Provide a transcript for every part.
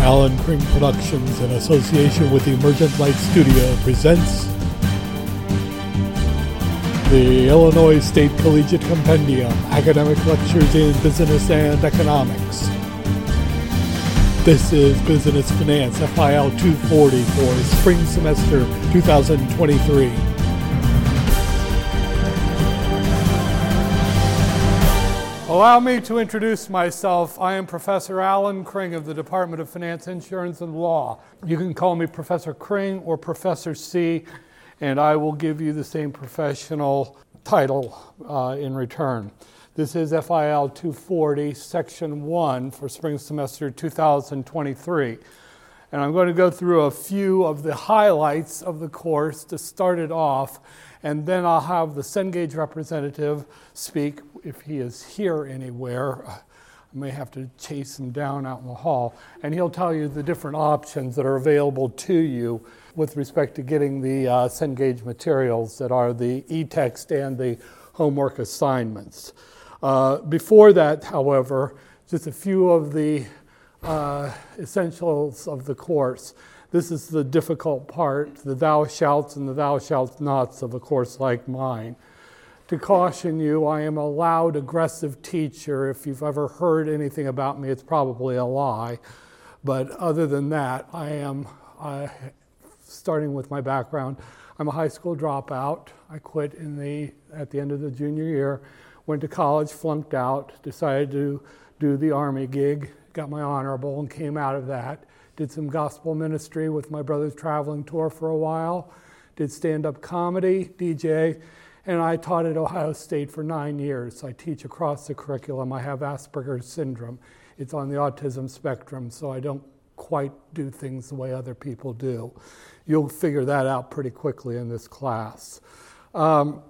Alan Kring Productions, in association with the Emergent Light Studio, presents the Illinois State Collegiate Compendium Academic Lectures in Business and Economics. This is Business Finance FIL 240 for spring semester 2023. Allow me to introduce myself. I am Professor Alan Kring of the Department of Finance, Insurance, and Law. You can call me Professor Kring or Professor C, and I will give you the same professional title uh, in return. This is FIL 240, Section 1 for spring semester 2023. And I'm going to go through a few of the highlights of the course to start it off, and then I'll have the Cengage representative speak if he is here anywhere. I may have to chase him down out in the hall, and he'll tell you the different options that are available to you with respect to getting the uh, Cengage materials that are the e-text and the homework assignments. Uh, before that, however, just a few of the uh, essentials of the course. This is the difficult part, the thou shalt and the thou shalt nots of a course like mine. To caution you, I am a loud, aggressive teacher. If you've ever heard anything about me, it's probably a lie. But other than that, I am, I, starting with my background, I'm a high school dropout. I quit in the, at the end of the junior year, went to college, flunked out, decided to do the Army gig, got my honorable, and came out of that. Did some gospel ministry with my brother's traveling tour for a while, did stand up comedy, DJ, and I taught at Ohio State for nine years. I teach across the curriculum. I have Asperger's syndrome. It's on the autism spectrum, so I don't quite do things the way other people do. You'll figure that out pretty quickly in this class. Um,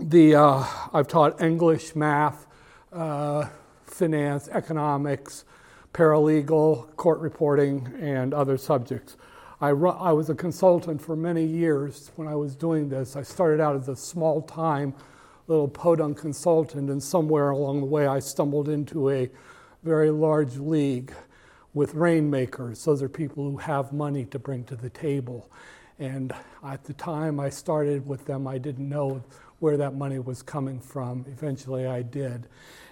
the, uh, I've taught English, math, uh, finance, economics, paralegal, court reporting, and other subjects. I, run, I was a consultant for many years when I was doing this. I started out as a small time little podunk consultant, and somewhere along the way, I stumbled into a very large league with rainmakers. Those are people who have money to bring to the table. And at the time I started with them, I didn't know where that money was coming from. Eventually, I did.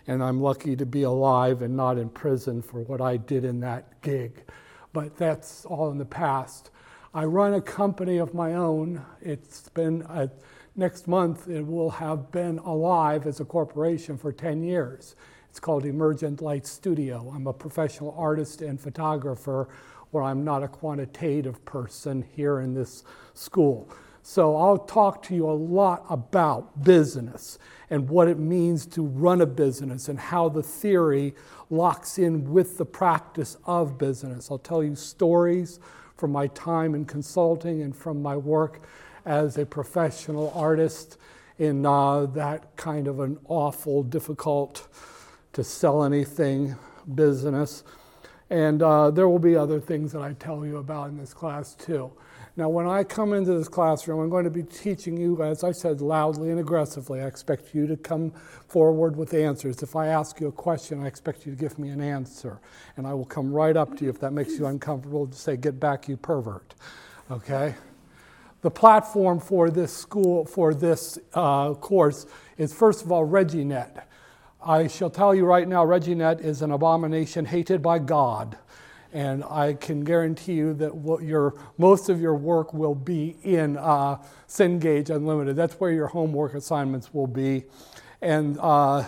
And I'm lucky to be alive and not in prison for what I did in that gig. But that's all in the past. I run a company of my own. It's been, uh, next month, it will have been alive as a corporation for 10 years. It's called Emergent Light Studio. I'm a professional artist and photographer, where I'm not a quantitative person here in this school. So I'll talk to you a lot about business and what it means to run a business and how the theory locks in with the practice of business. I'll tell you stories from my time in consulting and from my work as a professional artist in uh, that kind of an awful, difficult to sell anything business. And uh, there will be other things that I tell you about in this class too. Now, when I come into this classroom, I'm going to be teaching you, as I said, loudly and aggressively. I expect you to come forward with answers. If I ask you a question, I expect you to give me an answer. And I will come right up to you if that makes you uncomfortable to say, Get back, you pervert. Okay? The platform for this school, for this uh, course, is first of all ReggieNet. I shall tell you right now, ReggieNet is an abomination hated by God. And I can guarantee you that your, most of your work will be in uh, Cengage Unlimited. That's where your homework assignments will be. And uh,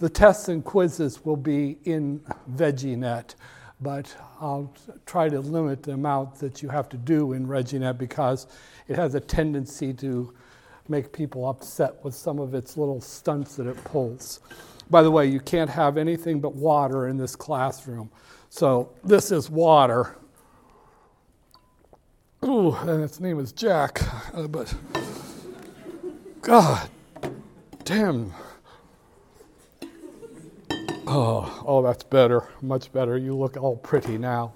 the tests and quizzes will be in ReggieNet, but I'll try to limit the amount that you have to do in ReggieNet because it has a tendency to make people upset with some of its little stunts that it pulls. By the way, you can't have anything but water in this classroom. So this is water. Ooh, and its name is Jack. Uh, but God damn. Oh, oh, that's better. Much better. You look all pretty now.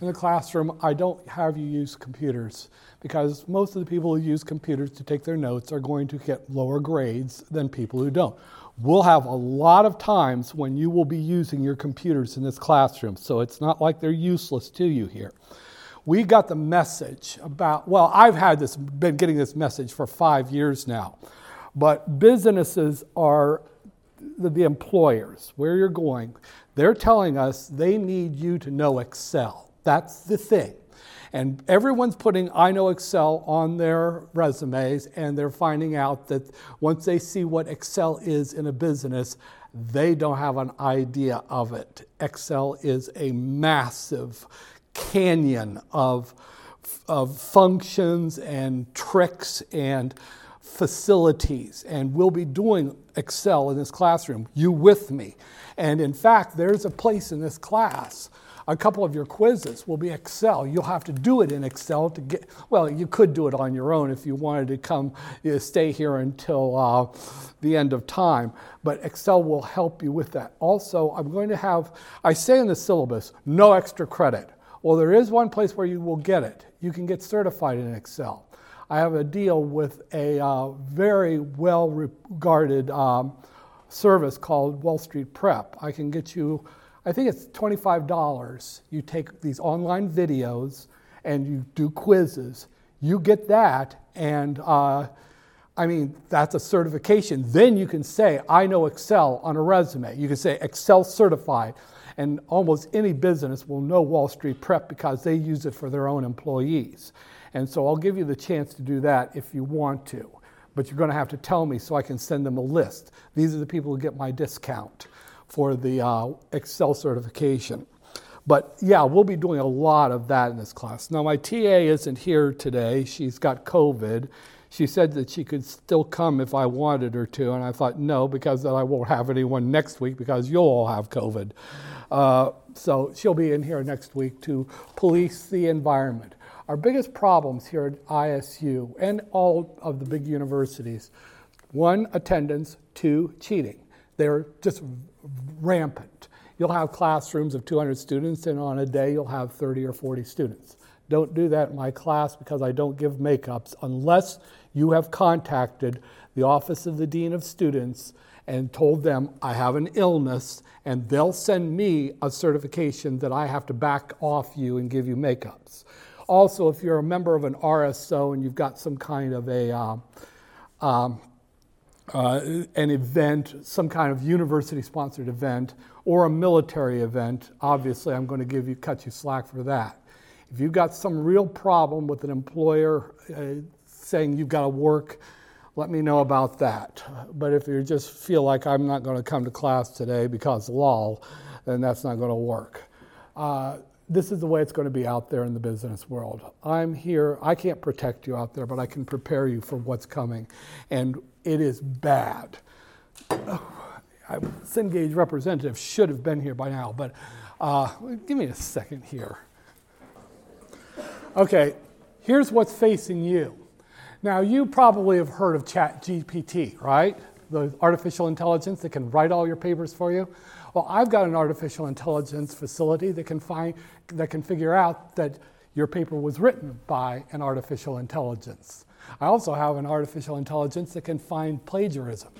In the classroom, I don't have you use computers because most of the people who use computers to take their notes are going to get lower grades than people who don't. We'll have a lot of times when you will be using your computers in this classroom. So it's not like they're useless to you here. We got the message about, well, I've had this, been getting this message for five years now, but businesses are the, the employers, where you're going, they're telling us they need you to know Excel. That's the thing. And everyone's putting I know Excel on their resumes, and they're finding out that once they see what Excel is in a business, they don't have an idea of it. Excel is a massive canyon of, of functions and tricks and facilities. And we'll be doing Excel in this classroom. You with me? And in fact, there's a place in this class a couple of your quizzes will be Excel. You'll have to do it in Excel to get, well, you could do it on your own if you wanted to come, you know, stay here until uh, the end of time, but Excel will help you with that. Also, I'm going to have, I say in the syllabus, no extra credit. Well, there is one place where you will get it. You can get certified in Excel. I have a deal with a uh, very well regarded um, service called Wall Street Prep. I can get you I think it's $25. You take these online videos and you do quizzes. You get that, and uh, I mean, that's a certification. Then you can say, I know Excel on a resume. You can say Excel certified. And almost any business will know Wall Street Prep because they use it for their own employees. And so I'll give you the chance to do that if you want to. But you're going to have to tell me so I can send them a list. These are the people who get my discount for the uh, Excel certification. But yeah, we'll be doing a lot of that in this class. Now, my TA isn't here today. She's got COVID. She said that she could still come if I wanted her to, and I thought no, because then I won't have anyone next week because you'll all have COVID. Uh, so she'll be in here next week to police the environment. Our biggest problems here at ISU and all of the big universities one, attendance, two, cheating. They're just rampant. You'll have classrooms of 200 students, and on a day you'll have 30 or 40 students. Don't do that in my class because I don't give makeups unless you have contacted the Office of the Dean of Students and told them I have an illness, and they'll send me a certification that I have to back off you and give you makeups. Also, if you're a member of an RSO and you've got some kind of a uh, um, uh, an event, some kind of university sponsored event, or a military event, obviously I'm going to give you, cut you slack for that. If you've got some real problem with an employer uh, saying you've got to work, let me know about that. But if you just feel like I'm not going to come to class today because lol, then that's not going to work. Uh, this is the way it's going to be out there in the business world. I'm here, I can't protect you out there, but I can prepare you for what's coming. And it is bad. Cengage representative should have been here by now, but uh, give me a second here. Okay, here's what's facing you. Now, you probably have heard of ChatGPT, right? The artificial intelligence that can write all your papers for you. Well, I've got an artificial intelligence facility that can find that can figure out that your paper was written by an artificial intelligence. I also have an artificial intelligence that can find plagiarism.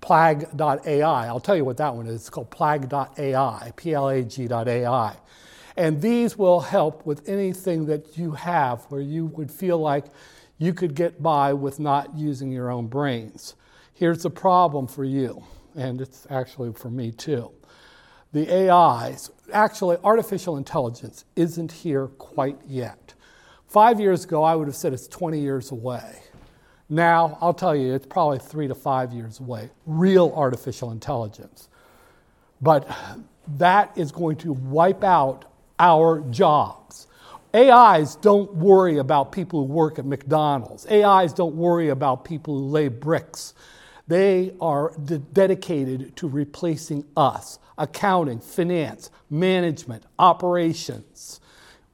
Plag.ai. I'll tell you what that one is. It's called Plag.ai, P L A G.ai. And these will help with anything that you have where you would feel like you could get by with not using your own brains. Here's the problem for you, and it's actually for me too. The AIs, actually, artificial intelligence isn't here quite yet. Five years ago, I would have said it's 20 years away. Now, I'll tell you, it's probably three to five years away, real artificial intelligence. But that is going to wipe out our jobs. AIs don't worry about people who work at McDonald's. AIs don't worry about people who lay bricks. They are de- dedicated to replacing us accounting, finance, management, operations,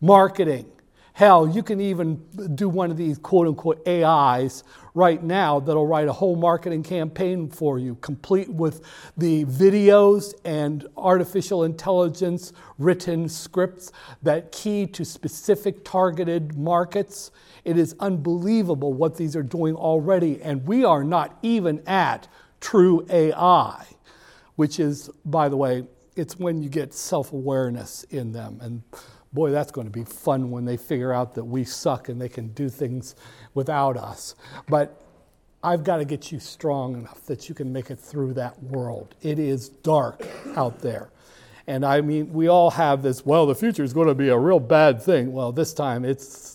marketing, Hell, you can even do one of these quote unquote AIs right now that'll write a whole marketing campaign for you, complete with the videos and artificial intelligence written scripts that key to specific targeted markets. It is unbelievable what these are doing already, and we are not even at true AI, which is, by the way, it's when you get self awareness in them. And boy, that's going to be fun when they figure out that we suck and they can do things without us. But I've got to get you strong enough that you can make it through that world. It is dark out there. And I mean, we all have this, well, the future is going to be a real bad thing. Well, this time it's,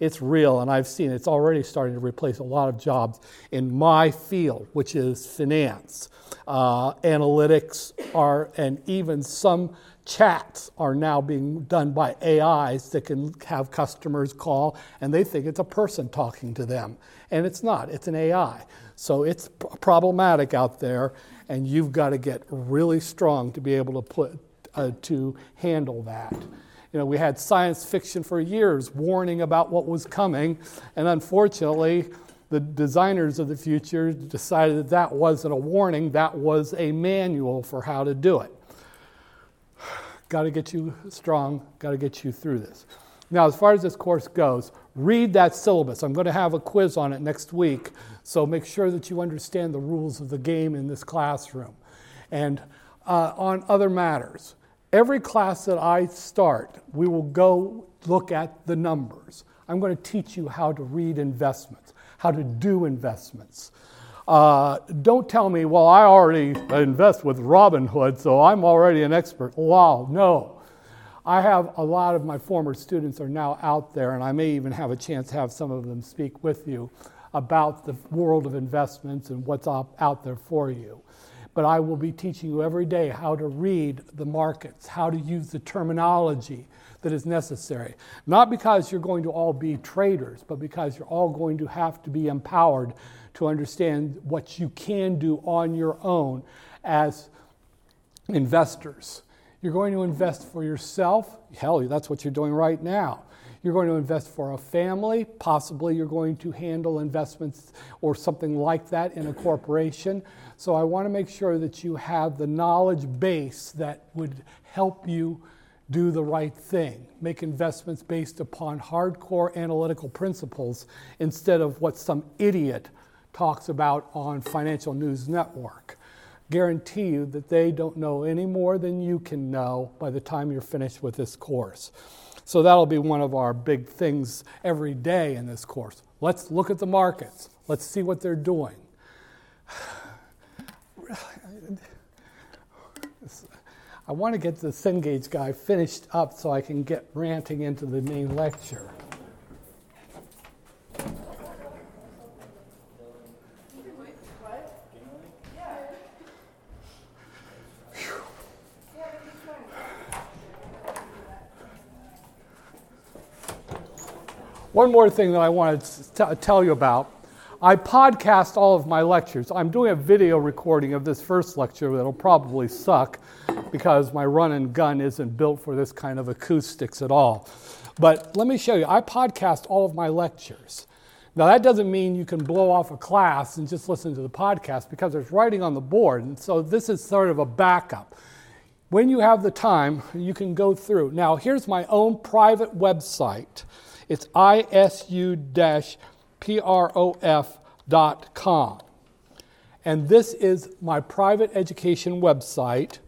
it's real, and I've seen it's already starting to replace a lot of jobs in my field, which is finance. Uh, analytics are, and even some chats are now being done by AIs that can have customers call and they think it's a person talking to them. And it's not, it's an AI. So it's problematic out there, and you've got to get really strong to be able to put uh, to handle that. You know, we had science fiction for years warning about what was coming, and unfortunately, the designers of the future decided that that wasn't a warning, that was a manual for how to do it. got to get you strong, got to get you through this. Now, as far as this course goes, read that syllabus. I'm going to have a quiz on it next week, so make sure that you understand the rules of the game in this classroom. And uh, on other matters, every class that I start, we will go look at the numbers. I'm going to teach you how to read investments, how to do investments. Uh, don't tell me, well, I already invest with Robinhood, so I'm already an expert. Wow, no. I have a lot of my former students are now out there, and I may even have a chance to have some of them speak with you about the world of investments and what's out there for you. But I will be teaching you every day how to read the markets, how to use the terminology that is necessary. Not because you're going to all be traders, but because you're all going to have to be empowered to understand what you can do on your own as investors. You're going to invest for yourself. Hell, that's what you're doing right now. You're going to invest for a family. Possibly you're going to handle investments or something like that in a corporation. So I want to make sure that you have the knowledge base that would help you do the right thing. Make investments based upon hardcore analytical principles instead of what some idiot talks about on Financial News Network guarantee you that they don't know any more than you can know by the time you're finished with this course. So that'll be one of our big things every day in this course. Let's look at the markets. Let's see what they're doing. I want to get the Cengage guy finished up so I can get ranting into the main lecture. One more thing that I wanted to t- tell you about. I podcast all of my lectures. I'm doing a video recording of this first lecture that'll probably suck because my run and gun isn't built for this kind of acoustics at all. But let me show you. I podcast all of my lectures. Now, that doesn't mean you can blow off a class and just listen to the podcast because there's writing on the board. And so this is sort of a backup. When you have the time, you can go through. Now, here's my own private website. It's isu-prof.com. And this is my private education website.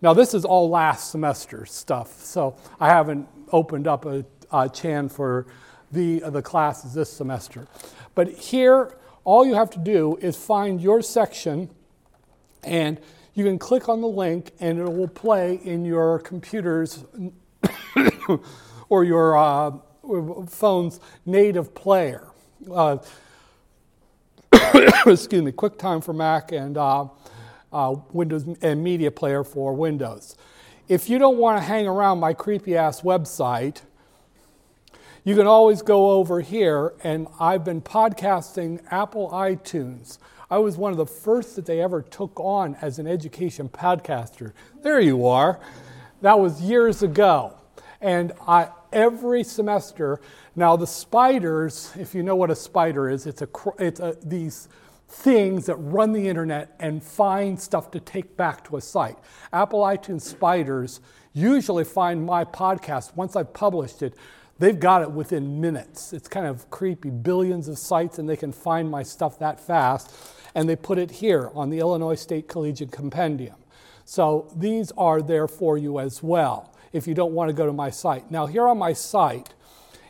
Now, this is all last semester stuff, so I haven't opened up a, a chan for the, the classes this semester. But here, all you have to do is find your section, and you can click on the link, and it will play in your computer's or your uh, phone's native player. Uh, excuse me, QuickTime for Mac and uh, uh, Windows and Media Player for Windows. If you don't want to hang around my creepy ass website, you can always go over here, and I've been podcasting Apple iTunes. I was one of the first that they ever took on as an education podcaster. There you are. That was years ago. And I, every semester. Now, the spiders, if you know what a spider is, it's, a, it's a, these things that run the internet and find stuff to take back to a site. Apple iTunes spiders usually find my podcast once I've published it. they've got it within minutes. It's kind of creepy. Billions of sites, and they can find my stuff that fast. And they put it here on the Illinois State Collegiate Compendium. So these are there for you as well if you don't want to go to my site. Now, here on my site,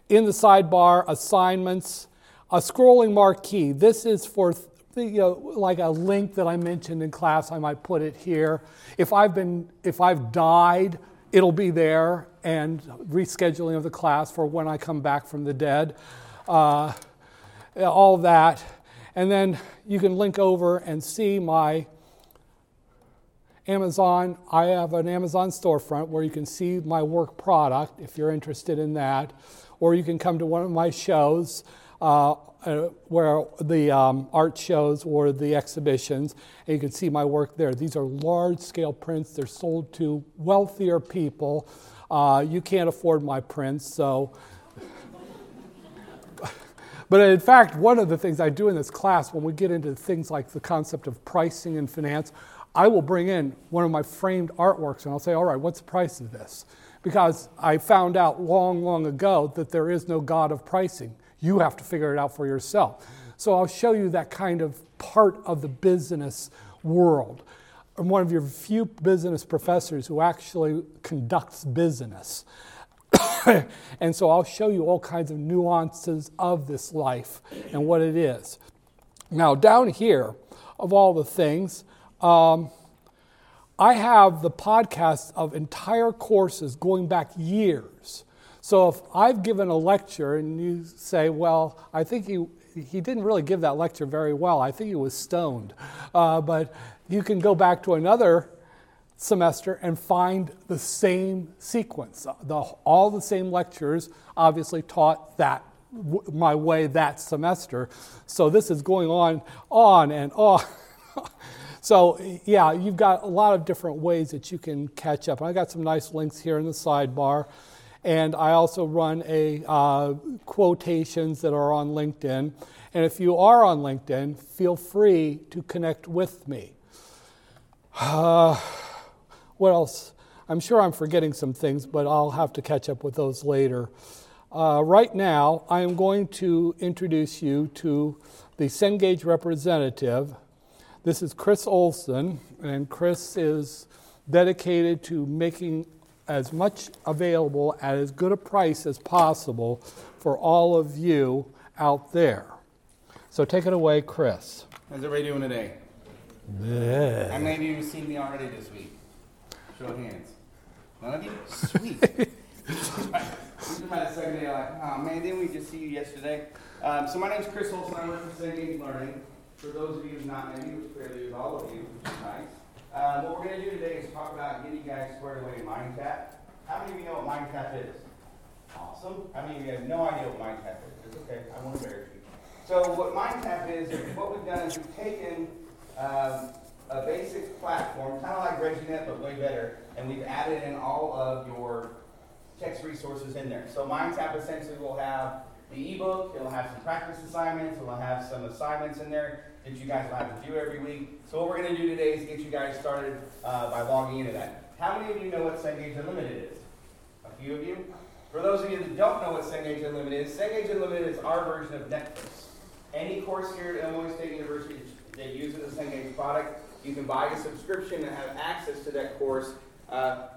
in the sidebar, assignments, a scrolling marquee. This is for you know, like a link that I mentioned in class. I might put it here. If I've been, if I've died, it'll be there, and rescheduling of the class for when I come back from the dead. Uh, all that, and then you can link over and see my Amazon. I have an Amazon storefront where you can see my work product if you're interested in that or you can come to one of my shows. Uh, uh, where the um, art shows or the exhibitions, and you can see my work there. These are large scale prints, they're sold to wealthier people. Uh, you can't afford my prints, so. but in fact, one of the things I do in this class, when we get into things like the concept of pricing and finance, I will bring in one of my framed artworks and I'll say, all right, what's the price of this? because I found out long, long ago that there is no God of pricing. You have to figure it out for yourself. So I'll show you that kind of part of the business world. I'm one of your few business professors who actually conducts business. and so I'll show you all kinds of nuances of this life and what it is. Now, down here, of all the things, um, I have the podcast of entire courses going back years. So if I've given a lecture and you say, well, I think he, he didn't really give that lecture very well, I think he was stoned. Uh, but you can go back to another semester and find the same sequence. The, all the same lectures obviously taught that my way that semester. So this is going on, on and on. So, yeah, you've got a lot of different ways that you can catch up. I got some nice links here in the sidebar. And I also run a uh, quotations that are on LinkedIn. And if you are on LinkedIn, feel free to connect with me. Uh, what else? I'm sure I'm forgetting some things, but I'll have to catch up with those later. Uh, right now, I am going to introduce you to the Cengage representative, this is Chris Olson, and Chris is dedicated to making as much available at as good a price as possible for all of you out there. So take it away, Chris. How's everybody doing today? Yeah. How many of you have seen me already this week? Show of hands. None of you? Sweet. this is my second day. Like, oh man, didn't we just see you yesterday? Um, so my name is Chris Olson. I work for Cengage Learning. For those of you who have not me, which clearly is all of you, which is nice. Um, what we're going to do today is talk about getting you guys squared away in MindTap. How many of you know what MindTap is? Awesome. How many of you have no idea what MindTap is? It's okay. I won't embarrass you. So what MindTap is, is what we've done is we've taken um, a basic platform, kind of like ReggieNet, but way better, and we've added in all of your text resources in there. So MindTap essentially will have the ebook, it'll have some practice assignments, it'll have some assignments in there that you guys have to do every week. So what we're going to do today is get you guys started uh, by logging into that. How many of you know what Cengage Unlimited is? A few of you? For those of you that don't know what Cengage Unlimited is, Cengage Unlimited is our version of Netflix. Any course here at Illinois State University that uses the Cengage product, you can buy a subscription and have access to that course uh,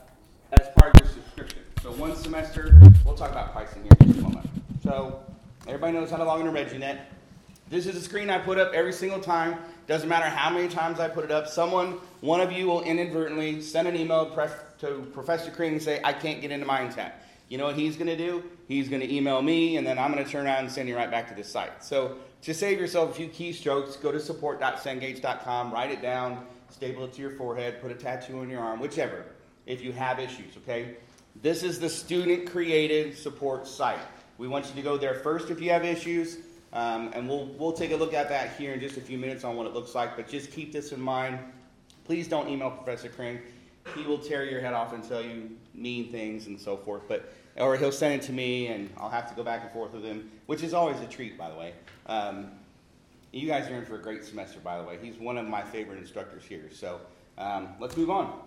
as part of your subscription. So one semester, we'll talk about pricing here in just a moment. So everybody knows how to log into ReggieNet. This is a screen I put up every single time. Doesn't matter how many times I put it up. Someone, one of you will inadvertently send an email to Professor Kring and say, I can't get into MindTap. You know what he's going to do? He's going to email me, and then I'm going to turn around and send you right back to this site. So to save yourself a few keystrokes, go to support.cengage.com, write it down, staple it to your forehead, put a tattoo on your arm, whichever, if you have issues, okay? This is the student created support site. We want you to go there first if you have issues. Um, and we'll, we'll take a look at that here in just a few minutes on what it looks like. But just keep this in mind. Please don't email Professor Kring. He will tear your head off and tell you mean things and so forth. But or he'll send it to me, and I'll have to go back and forth with him, which is always a treat, by the way. Um, you guys are in for a great semester, by the way. He's one of my favorite instructors here. So um, let's move on.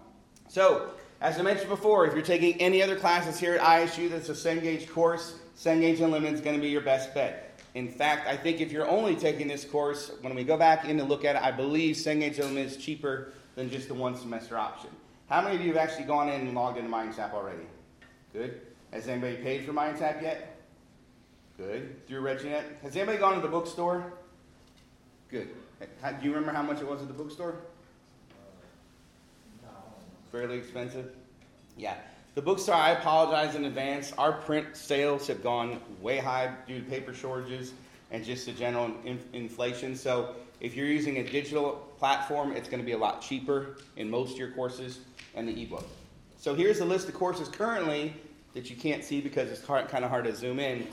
So, as I mentioned before, if you're taking any other classes here at ISU that's a Cengage course, Cengage Unlimited is going to be your best bet. In fact, I think if you're only taking this course, when we go back in and look at it, I believe Unlimited is cheaper than just the one semester option. How many of you have actually gone in and logged into MindTap already? Good. Has anybody paid for MindTap yet? Good. Through ReggieNet? Has anybody gone to the bookstore? Good. How, Do you remember how much it was at the bookstore? Fairly expensive? Yeah. The bookstore, I apologize in advance. Our print sales have gone way high due to paper shortages and just the general in- inflation. So if you're using a digital platform, it's going to be a lot cheaper in most of your courses and the ebook. So here's a list of courses currently that you can't see because it's hard, kind of hard to zoom in.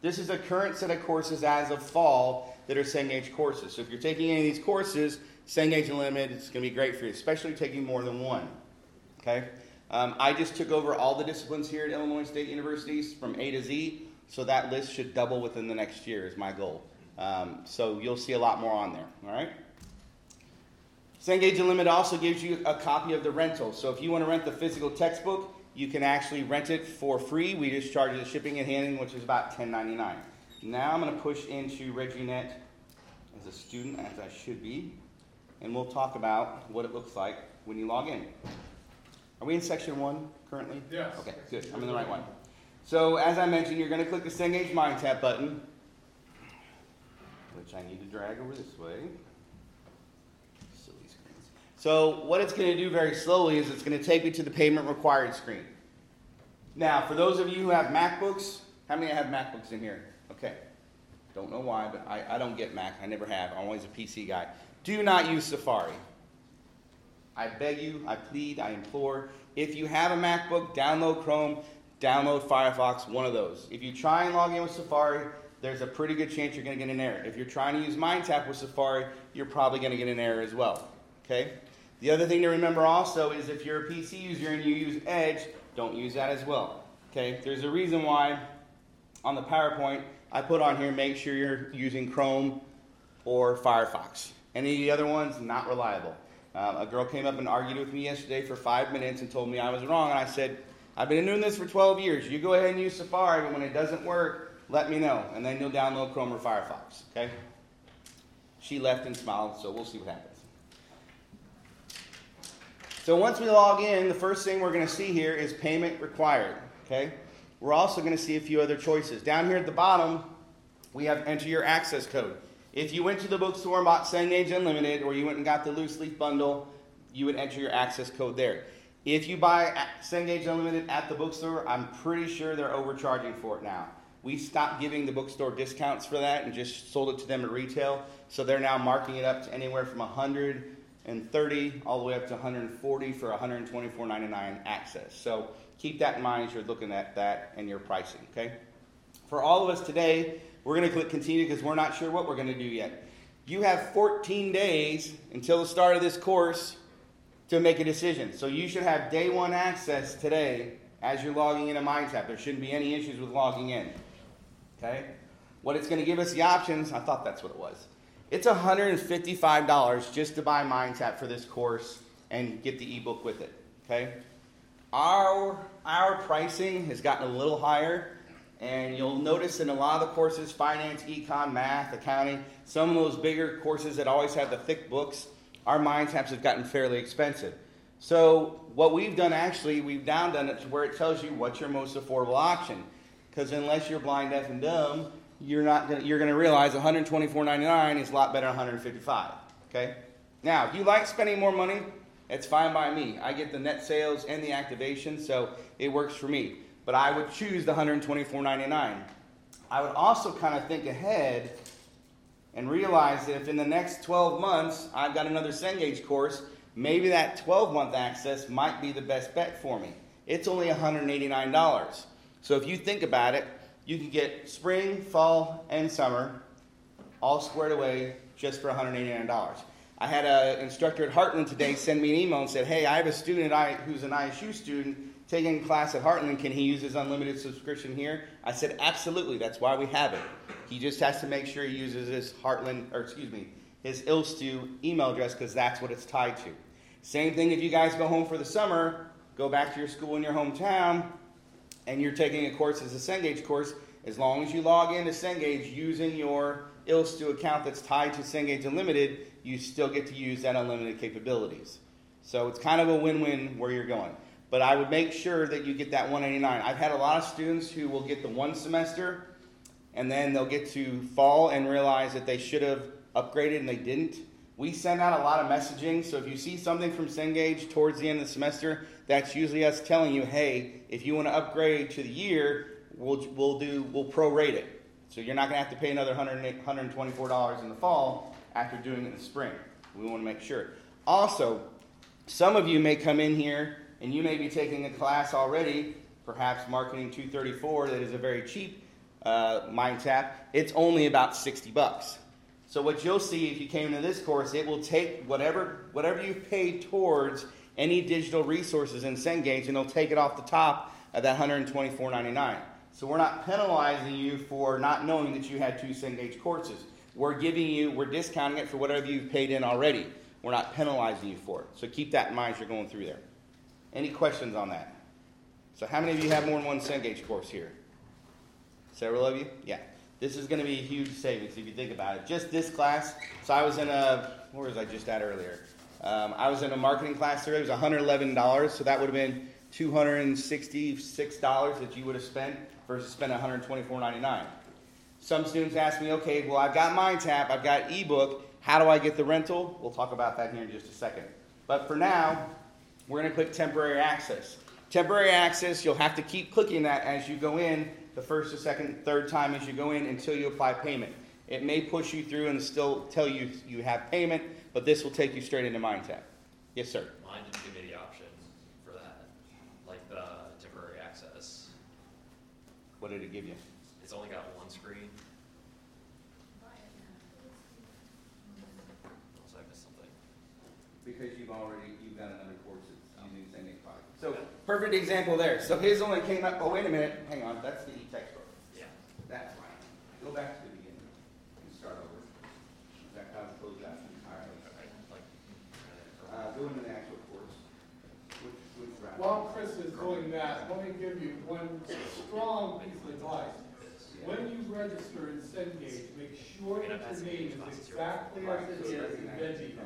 This is a current set of courses as of fall that are Cengage courses. So if you're taking any of these courses, Cengage Unlimited is going to be great for you, especially taking more than one. Okay? Um, I just took over all the disciplines here at Illinois State Universities from A to Z, so that list should double within the next year, is my goal. Um, so you'll see a lot more on there. All right? Cengage Unlimited also gives you a copy of the rental. So if you want to rent the physical textbook, you can actually rent it for free. We just charge the shipping and handling, which is about $10.99. Now I'm going to push into ReggieNet as a student, as I should be, and we'll talk about what it looks like when you log in. Are we in section one currently? Yes. Okay, good. I'm in the right one. So as I mentioned, you're going to click the Cengage MindTap button, which I need to drag over this way. Silly screens. So what it's going to do very slowly is it's going to take me to the payment required screen. Now, for those of you who have MacBooks, how many have MacBooks in here? Okay. Don't know why, but I, I don't get Mac. I never have. I'm always a PC guy. Do not use Safari. I beg you, I plead, I implore. If you have a MacBook, download Chrome, download Firefox, one of those. If you try and log in with Safari, there's a pretty good chance you're going to get an error. If you're trying to use MindTap with Safari, you're probably going to get an error as well. Okay? The other thing to remember also is if you're a PC user and you use Edge, don't use that as well. Okay? There's a reason why on the PowerPoint I put on here make sure you're using Chrome or Firefox. Any of the other ones, not reliable. Um, a girl came up and argued with me yesterday for five minutes and told me I was wrong. And I said, I've been doing this for 12 years. You go ahead and use Safari, but when it doesn't work, let me know. And then you'll download Chrome or Firefox. Okay? She left and smiled, so we'll see what happens. So once we log in, the first thing we're going to see here is payment required. Okay? We're also going to see a few other choices. Down here at the bottom, we have enter your access code. If you went to the bookstore and bought Cengage Unlimited, or you went and got the loose leaf bundle, you would enter your access code there. If you buy Cengage Unlimited at the bookstore, I'm pretty sure they're overcharging for it now. We stopped giving the bookstore discounts for that and just sold it to them at retail. So they're now marking it up to anywhere from 130 all the way up to 140 for 124.99 access. So keep that in mind as you're looking at that and your pricing. Okay. For all of us today, we're going to click continue because we're not sure what we're going to do yet. You have 14 days until the start of this course to make a decision. So you should have day one access today as you're logging into MindTap. There shouldn't be any issues with logging in. Okay? What it's going to give us the options, I thought that's what it was. It's $155 just to buy MindTap for this course and get the ebook with it. Okay? Our, our pricing has gotten a little higher and you'll notice in a lot of the courses, finance, econ, math, accounting, some of those bigger courses that always have the thick books, our MindTaps have gotten fairly expensive. So what we've done actually, we've down done it to where it tells you what's your most affordable option. Because unless you're blind, deaf, and dumb, you're not gonna, you're going to realize $124.99 is a lot better than 155. Okay. Now, if you like spending more money, it's fine by me. I get the net sales and the activation, so it works for me but I would choose the 124.99. I would also kind of think ahead and realize that if in the next 12 months I've got another Cengage course, maybe that 12 month access might be the best bet for me. It's only $189. So if you think about it, you can get spring, fall, and summer all squared away just for $189. I had an instructor at Heartland today send me an email and said, Hey, I have a student who's an ISU student taking a class at Heartland, can he use his unlimited subscription here? I said, absolutely. That's why we have it. He just has to make sure he uses his Heartland, or excuse me, his ILSTU email address because that's what it's tied to. Same thing if you guys go home for the summer, go back to your school in your hometown, and you're taking a course as a Cengage course, as long as you log into Cengage using your ILSTU account that's tied to Cengage Unlimited, you still get to use that unlimited capabilities. So it's kind of a win-win where you're going. But I would make sure that you get that 189. I've had a lot of students who will get the one semester and then they'll get to fall and realize that they should have upgraded and they didn't. We send out a lot of messaging, so if you see something from Cengage towards the end of the semester, that's usually us telling you, hey, if you want to upgrade to the year, we'll, we'll do we'll prorate it. So you're not going to have to pay another $124 in the fall after doing it in the spring. We want to make sure. Also, some of you may come in here and you may be taking a class already, perhaps Marketing 234, that is a very cheap uh, MindTap. It's only about 60 bucks. So what you'll see if you came to this course, it will take whatever whatever you've paid towards any digital resources in Cengage, and it'll take it off the top of that $124.99. So we're not penalizing you for not knowing that you had two Cengage courses. We're giving you, we're discounting it for whatever you've paid in already. We're not penalizing you for it. So keep that in mind as you're going through there. Any questions on that? So how many of you have more than one Cengage course here? Several of you? Yeah. This is going to be a huge savings if you think about it. Just this class. So I was in a, where was I just at earlier? Um, I was in a marketing class today. It was $111. So that would have been $266 that you would have spent versus spending $124.99. Some students ask me, okay, well, I've got MindTap, I've got ebook. How do I get the rental? We'll talk about that here in just a second. But for now, we're going to click temporary access. Temporary access, you'll have to keep clicking that as you go in the first, the second, third time as you go in until you apply payment. It may push you through and still tell you you have payment, but this will take you straight into MindTap. Yes, sir. Mine didn't give me the option for that, like the temporary access. What did it give you? It's only got one screen. Unless I missed something. Because you've already, you've got another course that's using the same product. So, perfect example there. So his only came up, oh, wait a minute, hang on, that's the e-textbook. Yeah. That's fine. Go back to the beginning and start over. That kind of close out entirely. Okay, like. Uh, go into the actual course. Which, which route? While Chris is doing that, let me give you one strong piece of advice. When you register in Cengage, make sure that your name is exactly as it is in ReggieNet.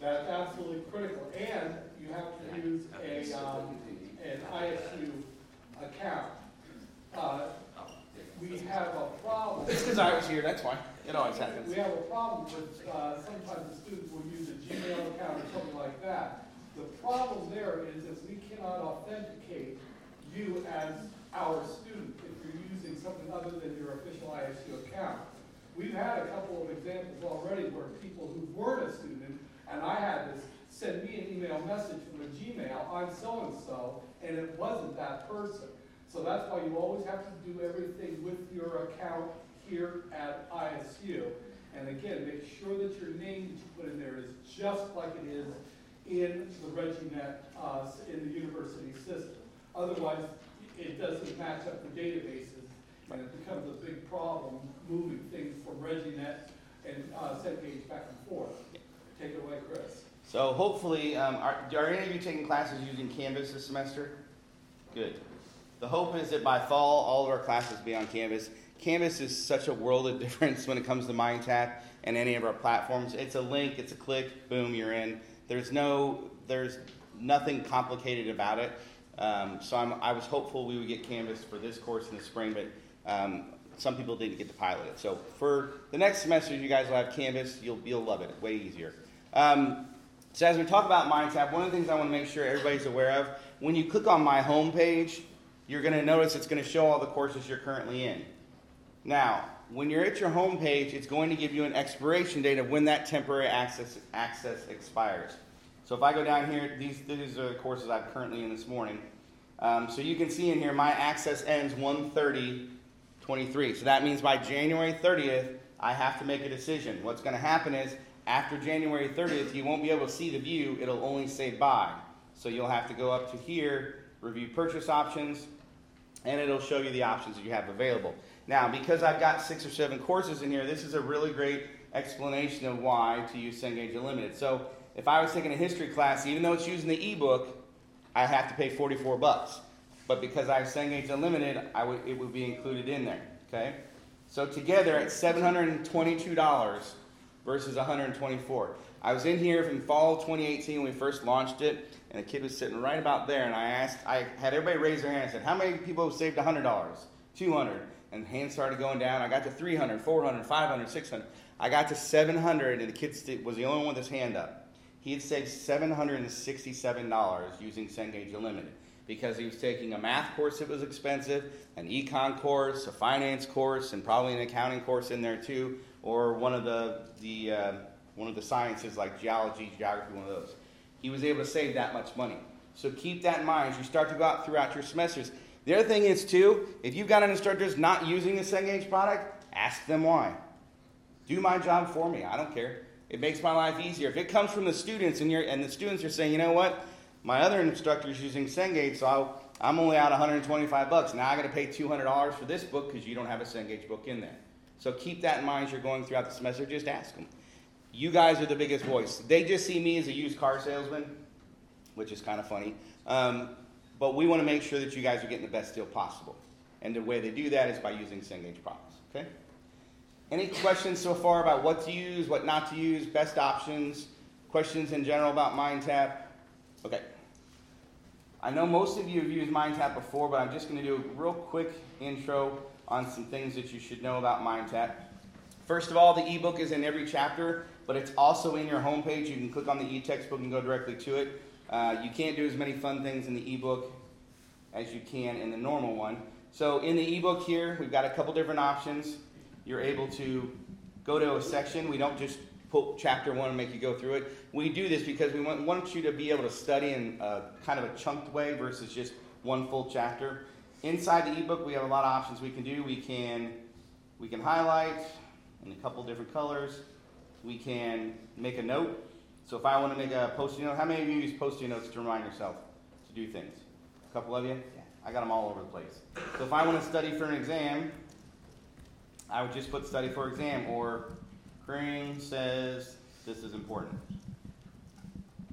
That's absolutely critical, and you have to use a, um, an ISU account. Uh, we have a problem. It's because I was here, that's why. It always happens. We have a problem with, uh, sometimes the students will use a Gmail account or something like that. The problem there is if we cannot authenticate you as our student, if you're using something other than your official ISU account. We've had a couple of examples already where people who weren't a student, and I had to send me an email message from a Gmail, I'm so-and-so, and it wasn't that person. So that's why you always have to do everything with your account here at ISU. And again, make sure that your name that you put in there is just like it is in the ReggieNet, uh, in the university system. Otherwise, it doesn't match up the databases, and it becomes a big problem moving things from ReggieNet and, uh, Cengage back and forth. Take it away, Chris. So hopefully, um, are, are any of you taking classes using Canvas this semester? Good. The hope is that by fall, all of our classes be on Canvas. Canvas is such a world of difference when it comes to MindTap and any of our platforms. It's a link, it's a click, boom, you're in. There's no, there's nothing complicated about it. Um, so I'm, I was hopeful we would get Canvas for this course in the spring, but um, some people didn't get to pilot it. So for the next semester, you guys will have Canvas. You'll, you'll love it. Way easier. Um, so as we talk about MindTap, one of the things I want to make sure everybody's aware of, when you click on my home page, you're going to notice it's going to show all the courses you're currently in. Now, when you're at your home page, it's going to give you an expiration date of when that temporary access, access expires. So if I go down here, these, these are the courses I'm currently in this morning. Um, so you can see in here, my access ends 1:30:23. So that means by January 30th, I have to make a decision. What's going to happen is after January 30th, you won't be able to see the view. It'll only say buy. So you'll have to go up to here, review purchase options, and it'll show you the options that you have available. Now, because I've got six or seven courses in here, this is a really great explanation of why to use Cengage Unlimited. So if I was taking a history class, even though it's using the ebook, I have to pay 44 bucks. but because I have Cengage Unlimited, it would be included in there, okay? So together at $722 versus 124. I was in here from fall 2018 when we first launched it, and a kid was sitting right about there, and I asked, I had everybody raise their hand. I said, how many people have saved $100, 200? And hands started going down. I got to 300, 400, 500, 600. I got to 700, and the kid was the only one with his hand up. He had saved $767 using Cengage Unlimited because he was taking a math course that was expensive, an econ course, a finance course, and probably an accounting course in there too, or one of the, the uh, one of the sciences like geology, geography, one of those. He was able to save that much money. So keep that in mind as you start to go out throughout your semesters. The other thing is too, if you've got an instructor that's not using the Cengage product, ask them why. Do my job for me. I don't care. It makes my life easier. If it comes from the students and, and the students are saying, you know what, my other instructor is using Cengage, so i am only out 125 bucks. Now I got to pay $200 for this book because you don't have a Cengage book in there. So keep that in mind as you're going throughout the semester. Just ask them. You guys are the biggest voice. They just see me as a used car salesman, which is kind of funny. Um, but we want to make sure that you guys are getting the best deal possible. And the way they do that is by using Cengage products. Okay? Any questions so far about what to use, what not to use, best options, questions in general about MindTap? Okay. I know most of you have used MindTap before, but I'm just going to do a real quick intro on some things that you should know about MindTap. First of all, the ebook is in every chapter, but it's also in your homepage. You can click on the e-textbook and go directly to it. Uh, you can't do as many fun things in the ebook as you can in the normal one. So in the ebook here, we've got a couple different options. You're able to go to a section. We don't just pull chapter one and make you go through it. We do this because we want, want you to be able to study in a, kind of a chunked way versus just one full chapter. Inside the ebook, we have a lot of options we can do. We can we can highlight in a couple different colors. We can make a note. So if I want to make a post-it note, how many of you use post-it notes to remind yourself to do things? A couple of you? Yeah. I got them all over the place. So if I want to study for an exam, I would just put study for exam or Kring says this is important.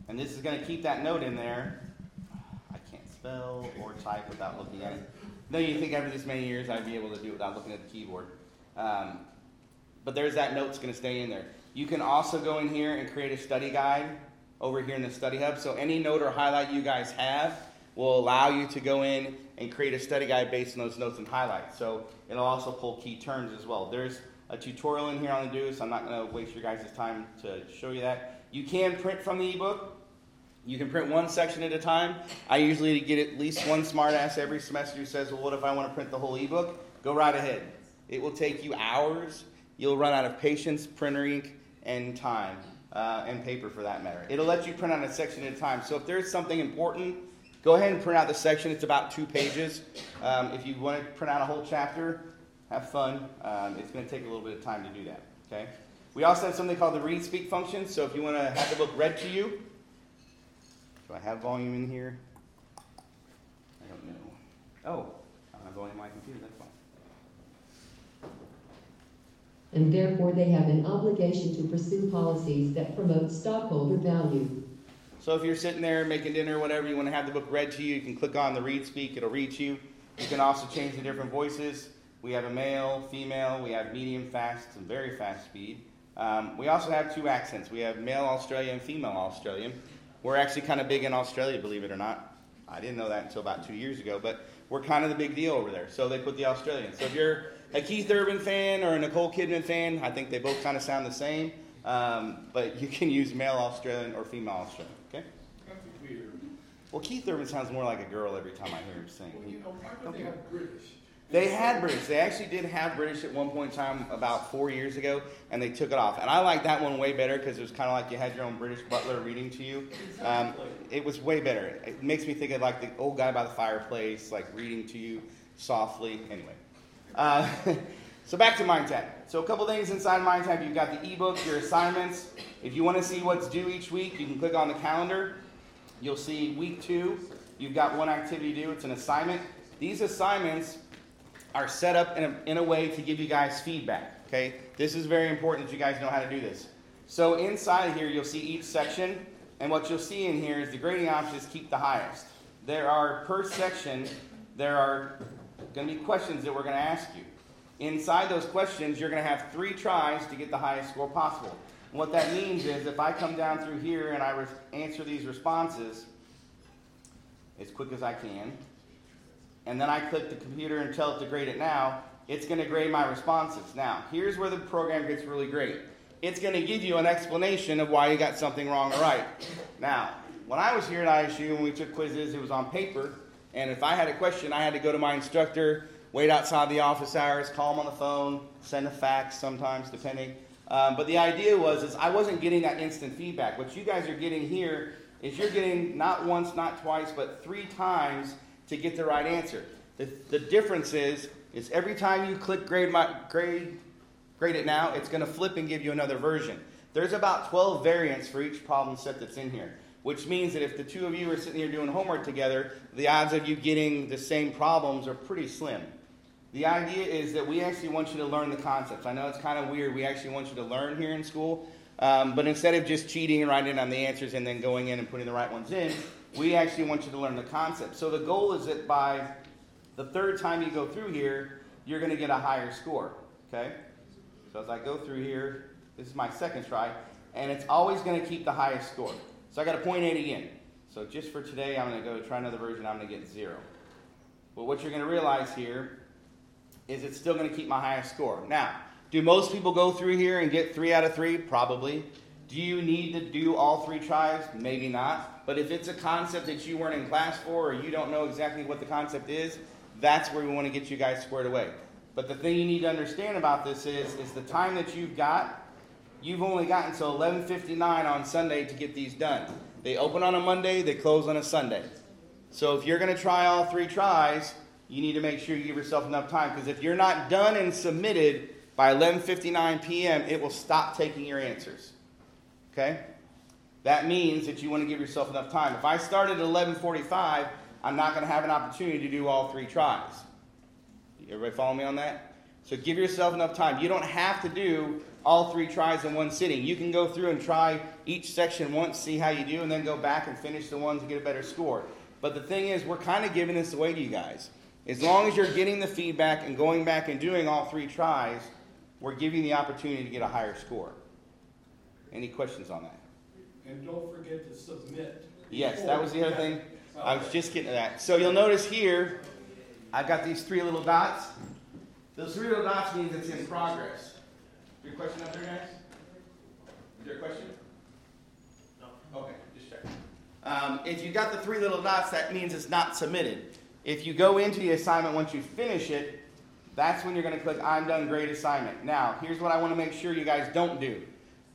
And this is going to keep that note in there. Spell or type without looking at it. No, you think after this many years I'd be able to do it without looking at the keyboard. Um, but there's that note's going to stay in there. You can also go in here and create a study guide over here in the study hub. So any note or highlight you guys have will allow you to go in and create a study guide based on those notes and highlights. So it'll also pull key terms as well. There's a tutorial in here on the do, so I'm not going to waste your guys' time to show you that. You can print from the ebook. You can print one section at a time. I usually get at least one smartass every semester who says, well, what if I want to print the whole ebook? Go right ahead. It will take you hours. You'll run out of patience, printer ink, and time, uh, and paper for that matter. It'll let you print out a section at a time. So if there's something important, go ahead and print out the section. It's about two pages. Um, if you want to print out a whole chapter, have fun. Um, it's going to take a little bit of time to do that. Okay. We also have something called the read speak function. So if you want to have the book read to you, do I have volume in here? I don't know. Oh, I don't have volume on my computer. That's fine. And therefore they have an obligation to pursue policies that promote stockholder value. So if you're sitting there making dinner or whatever, you want to have the book read to you, you can click on the read speak, it'll read to you. You can also change the different voices. We have a male, female, we have medium fast and very fast speed. Um, we also have two accents. We have male Australian and female Australian. We're actually kind of big in Australia, believe it or not. I didn't know that until about two years ago, but we're kind of the big deal over there. So they put the Australian. So if you're a Keith Urban fan or a Nicole Kidman fan, I think they both kind of sound the same. Um, but you can use male Australian or female Australian. Okay. Well, Keith Urban sounds more like a girl every time I hear him sing. Well, you know, why don't they have British? They had British. They actually did have British at one point in time about four years ago, and they took it off. And I like that one way better because it was kind of like you had your own British butler reading to you. Um, it was way better. It makes me think of like the old guy by the fireplace, like reading to you softly. Anyway, uh, so back to MindTap. So a couple things inside MindTap. You've got the ebook, your assignments. If you want to see what's due each week, you can click on the calendar. You'll see week two. You've got one activity due. It's an assignment. These assignments are set up in a, in a way to give you guys feedback. Okay, this is very important that you guys know how to do this. So inside here, you'll see each section, and what you'll see in here is the grading options keep the highest. There are per section there are going to be questions that we're going to ask you. Inside those questions, you're going to have three tries to get the highest score possible. And what that means is if I come down through here and I re- answer these responses as quick as I can, and then I click the computer and tell it to grade it now, it's going to grade my responses. Now, here's where the program gets really great. It's going to give you an explanation of why you got something wrong or right. Now, when I was here at ISU and we took quizzes, it was on paper, and if I had a question, I had to go to my instructor, wait outside the office hours, call him on the phone, send a fax sometimes, depending. Um, but the idea was is I wasn't getting that instant feedback. What you guys are getting here is you're getting not once, not twice, but three times to get the right answer. The, the difference is is every time you click grade my grade grade it now, it's going to flip and give you another version. There's about 12 variants for each problem set that's in here, which means that if the two of you are sitting here doing homework together, the odds of you getting the same problems are pretty slim. The idea is that we actually want you to learn the concepts. I know it's kind of weird. We actually want you to learn here in school. Um, but instead of just cheating and writing down the answers and then going in and putting the right ones in, we actually want you to learn the concept. So the goal is that by the third time you go through here, you're going to get a higher score. Okay? So as I go through here, this is my second try, and it's always going to keep the highest score. So I got a point eight again. So just for today, I'm going to go try another version. I'm going to get zero. But what you're going to realize here is it's still going to keep my highest score. Now, do most people go through here and get three out of three? Probably. Do you need to do all three tries? Maybe not. But if it's a concept that you weren't in class for or you don't know exactly what the concept is, that's where we want to get you guys squared away. But the thing you need to understand about this is, is the time that you've got, you've only got until 11:59 on Sunday to get these done. They open on a Monday, they close on a Sunday. So if you're going to try all three tries, you need to make sure you give yourself enough time because if you're not done and submitted by 11:59 p.m., it will stop taking your answers. Okay? That means that you want to give yourself enough time. If I started at 11:45, I'm not going to have an opportunity to do all three tries. Everybody follow me on that? So give yourself enough time. You don't have to do all three tries in one sitting. You can go through and try each section once, see how you do, and then go back and finish the ones to get a better score. But the thing is, we're kind of giving this away to you guys. As long as you're getting the feedback and going back and doing all three tries, we're giving you the opportunity to get a higher score. Any questions on that? And don't forget to submit. Yes, that was the other thing. I was just getting to that. So you'll notice here, I've got these three little dots. Those three little dots means it's in progress. Your question up there, guys? Is there a question? No. Okay, just check. Um, if you got the three little dots, that means it's not submitted. If you go into the assignment once you finish it, that's when you're going to click I'm done, great assignment. Now, here's what I want to make sure you guys don't do.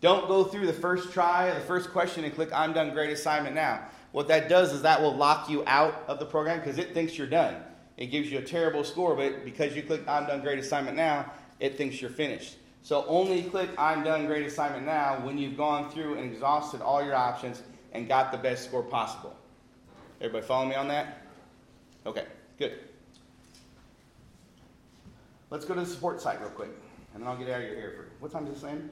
Don't go through the first try, the first question, and click I'm done, great assignment now. What that does is that will lock you out of the program because it thinks you're done. It gives you a terrible score, but because you click I'm done, great assignment now, it thinks you're finished. So only click I'm done, great assignment now when you've gone through and exhausted all your options and got the best score possible. Everybody follow me on that? Okay, good. Let's go to the support site real quick, and then I'll get out of your hair for what time is this end?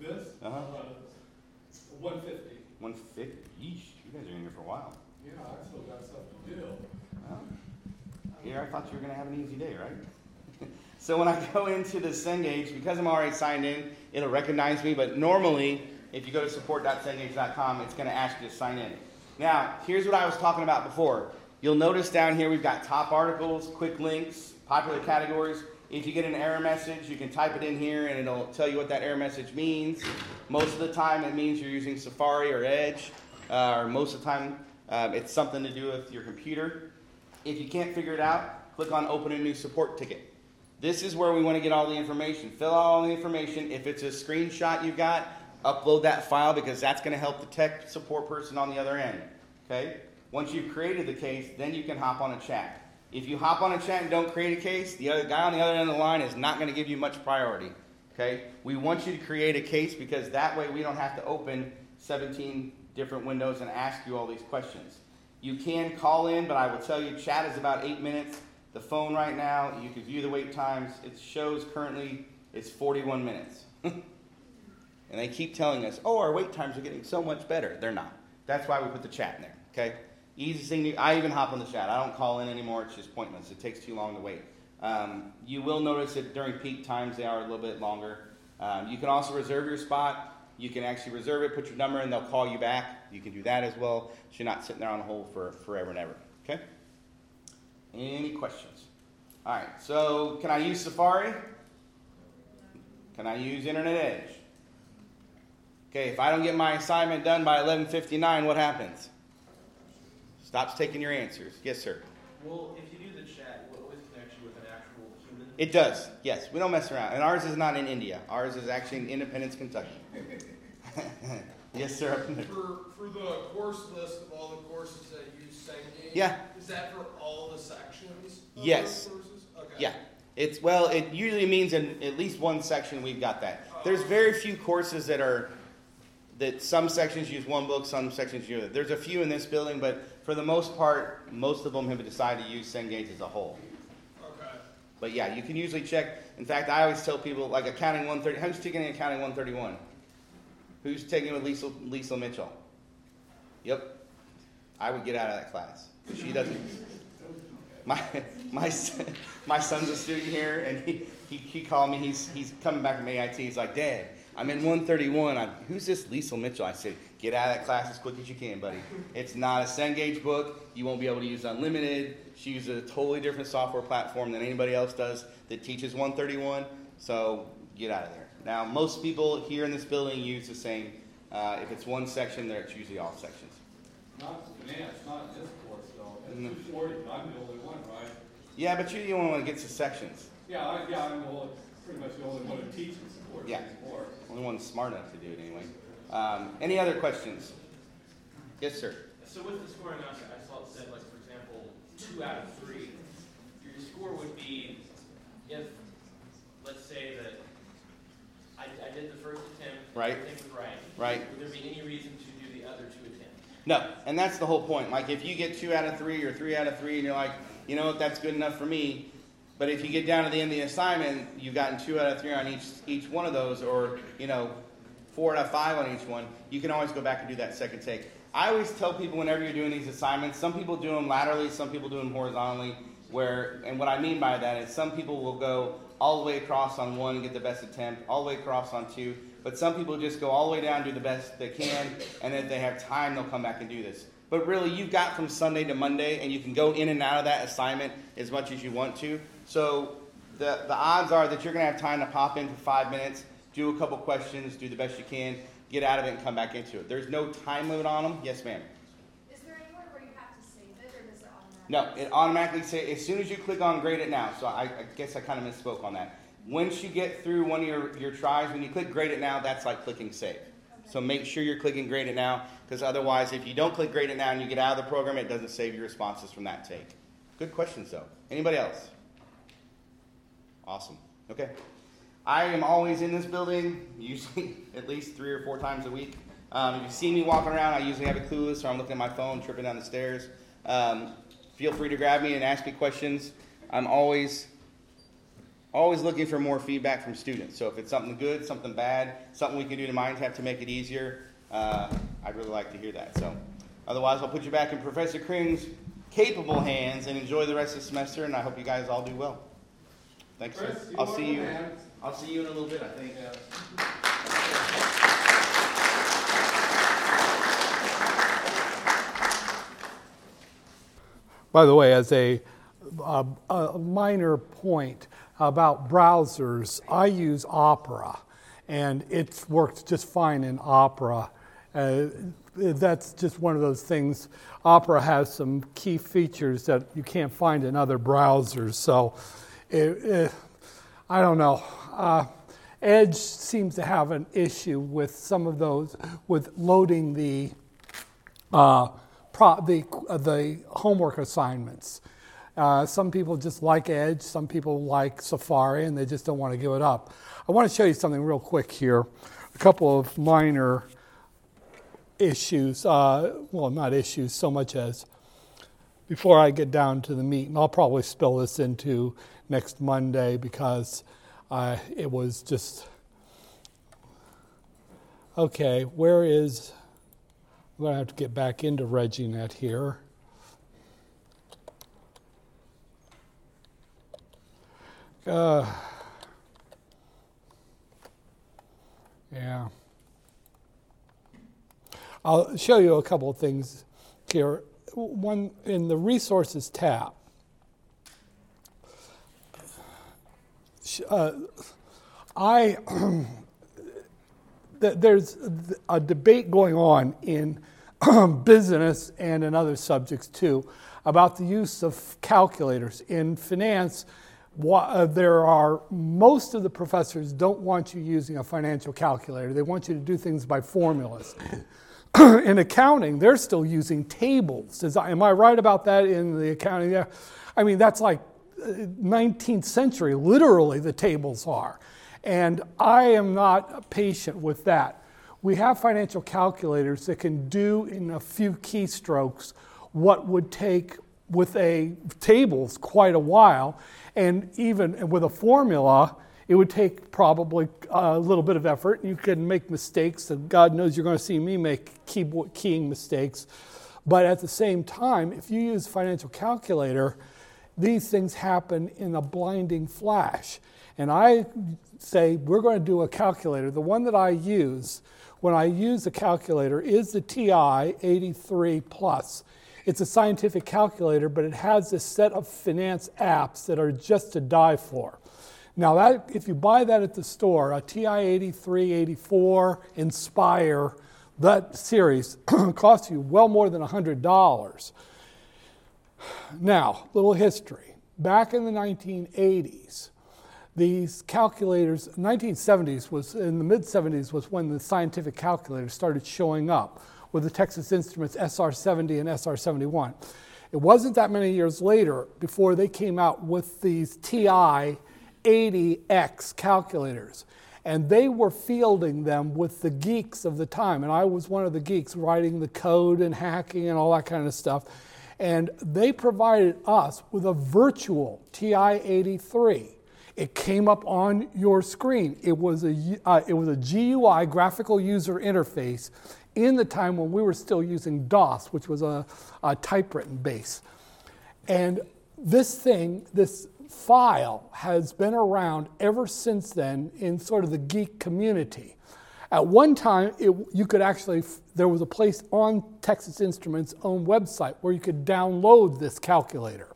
This, Uh-huh. one fifty. One fifty. Yeesh, you guys are in here for a while. Yeah, I still got stuff to do. Well, here I thought you were gonna have an easy day, right? so when I go into the Cengage, because I'm already signed in, it'll recognize me. But normally, if you go to support.cengage.com, it's gonna ask you to sign in. Now, here's what I was talking about before. You'll notice down here we've got top articles, quick links, popular categories. If you get an error message, you can type it in here and it'll tell you what that error message means. Most of the time, it means you're using Safari or Edge, uh, or most of the time, um, it's something to do with your computer. If you can't figure it out, click on Open a New Support Ticket. This is where we want to get all the information. Fill out all the information. If it's a screenshot you've got, upload that file because that's going to help the tech support person on the other end. Okay? Once you've created the case, then you can hop on a chat. If you hop on a chat and don't create a case, the other guy on the other end of the line is not going to give you much priority. Okay? We want you to create a case because that way we don't have to open 17 different windows and ask you all these questions. You can call in, but I will tell you, chat is about eight minutes. The phone right now, you can view the wait times. It shows currently it's 41 minutes. and they keep telling us, oh, our wait times are getting so much better. They're not. That's why we put the chat in there. Okay? Easiest thing to, I even hop on the chat. I don't call in anymore. It's just pointless. It takes too long to wait. Um, you will notice that during peak times they are a little bit longer. Um, you can also reserve your spot. You can actually reserve it, put your number in, they'll call you back. You can do that as well. So you're not sitting there on hold for forever and ever. Okay? Any questions? All right. So can I use Safari? Can I use Internet Edge? Okay, if I don't get my assignment done by 11:59, what happens? Stops taking your answers. Yes, sir. Well, if you do the chat, it will always connect you with an actual human? It does. Yes, we don't mess around. And ours is not in India. Ours is actually in Independence, Kentucky. yes, sir. For, for the course list of all the courses that use Cengage? Yeah. Is that for all the sections of Yes. courses? Okay. Yeah. It's well, it usually means in at least one section we've got that. There's very few courses that are that some sections use one book, some sections use it. There's a few in this building, but for the most part, most of them have decided to use Cengage as a whole. Okay. But yeah, you can usually check. In fact, I always tell people like accounting 130. Who's taking accounting 131? Who's taking it with Lisa, Lisa Mitchell? Yep. I would get out of that class. She doesn't. My my son, my son's a student here, and he, he, he called me. He's he's coming back from AIT. He's like, Dad, I'm in 131. I, who's this Lisa Mitchell? I said, Get out of that class as quick as you can, buddy. It's not a Cengage book. You won't be able to use Unlimited. She uses a totally different software platform than anybody else does that teaches 131. So get out of there. Now, most people here in this building use the same. Uh, if it's one section, there it's usually all sections. Not finance, not this course though. No. 240, I'm the only one, right? Yeah, but you're the only one that gets the sections. Yeah, I, yeah, I'm the only, pretty much the only one who teaches the. Yeah. anymore. Only one smart enough to do it anyway. Um, any other questions? Yes, sir. So with the scoring, I I saw it said, like, for example, two out of three. Your score would be if, let's say that I, I did the first attempt. and Right. Everything was right. Right. Would there be any reason to do the other two attempts? No, and that's the whole point. Like if you get two out of three or three out of three, and you're like, you know what, that's good enough for me. But if you get down to the end of the assignment, you've gotten two out of three on each each one of those, or you know, four out of five on each one. You can always go back and do that second take. I always tell people whenever you're doing these assignments, some people do them laterally, some people do them horizontally. Where and what I mean by that is some people will go all the way across on one and get the best attempt, all the way across on two. But some people just go all the way down, do the best they can, and if they have time, they'll come back and do this. But really, you've got from Sunday to Monday, and you can go in and out of that assignment as much as you want to. So the, the odds are that you're going to have time to pop in for five minutes, do a couple questions, do the best you can, get out of it, and come back into it. There's no time limit on them. Yes, ma'am. Is there anywhere where you have to save it, or does it automatically? No, it automatically say as soon as you click on grade it now. So I, I guess I kind of misspoke on that. Once you get through one of your, your tries, when you click grade it now, that's like clicking save. So make sure you're clicking grade it now, because otherwise, if you don't click grade it now and you get out of the program, it doesn't save your responses from that take. Good questions though. Anybody else? Awesome. Okay. I am always in this building, usually at least three or four times a week. Um, if you see me walking around, I usually have a clueless or I'm looking at my phone, tripping down the stairs. Um, feel free to grab me and ask me questions. I'm always, always looking for more feedback from students. So if it's something good, something bad, something we can do to MindTap to make it easier, uh, I'd really like to hear that. So otherwise, I'll put you back in Professor Kring's capable hands and enjoy the rest of the semester. And I hope you guys all do well. Thanks, sir. Chris, you I'll want see one you. hand? I'll see you in a little bit. I think. By the way, as a, a, a minor point about browsers, I use Opera, and it's worked just fine in Opera. Uh, that's just one of those things. Opera has some key features that you can't find in other browsers. So, it, it, I don't know. Uh, Edge seems to have an issue with some of those, with loading the uh, pro, the, uh, the homework assignments. Uh, some people just like Edge, some people like Safari, and they just don't want to give it up. I want to show you something real quick here. A couple of minor issues, uh, well, not issues so much as before I get down to the meat, and I'll probably spill this into next Monday because uh, it was just okay. Where is I'm gonna have to get back into ReggieNet here. Uh, yeah. I'll show you a couple of things here. One in the resources tab, Uh, I there's a debate going on in business and in other subjects too about the use of calculators in finance. Uh, there are most of the professors don't want you using a financial calculator. They want you to do things by formulas. in accounting, they're still using tables. I, am I right about that in the accounting? I mean, that's like 19th uh, century, literally, the tables are. And I am not patient with that. We have financial calculators that can do in a few keystrokes what would take with a tables quite a while. And even with a formula, it would take probably a little bit of effort. You can make mistakes, and God knows you're going to see me make keyboard keying mistakes. But at the same time, if you use financial calculator, these things happen in a blinding flash. And I say, we're going to do a calculator. The one that I use when I use a calculator is the TI 83 Plus. It's a scientific calculator, but it has this set of finance apps that are just to die for. Now, that, if you buy that at the store, a TI 83, 84, Nspire, that series costs you well more than $100. Now, little history. Back in the 1980s, these calculators, 1970s was, in the mid 70s was when the scientific calculators started showing up with the Texas Instruments SR70 and SR71. It wasn't that many years later before they came out with these TI 80X calculators. And they were fielding them with the geeks of the time. And I was one of the geeks writing the code and hacking and all that kind of stuff. And they provided us with a virtual TI 83. It came up on your screen. It was a, uh, it was a GUI, graphical user interface, in the time when we were still using DOS, which was a, a typewritten base. And this thing, this file, has been around ever since then in sort of the geek community. At one time, it, you could actually, there was a place on Texas Instruments' own website where you could download this calculator.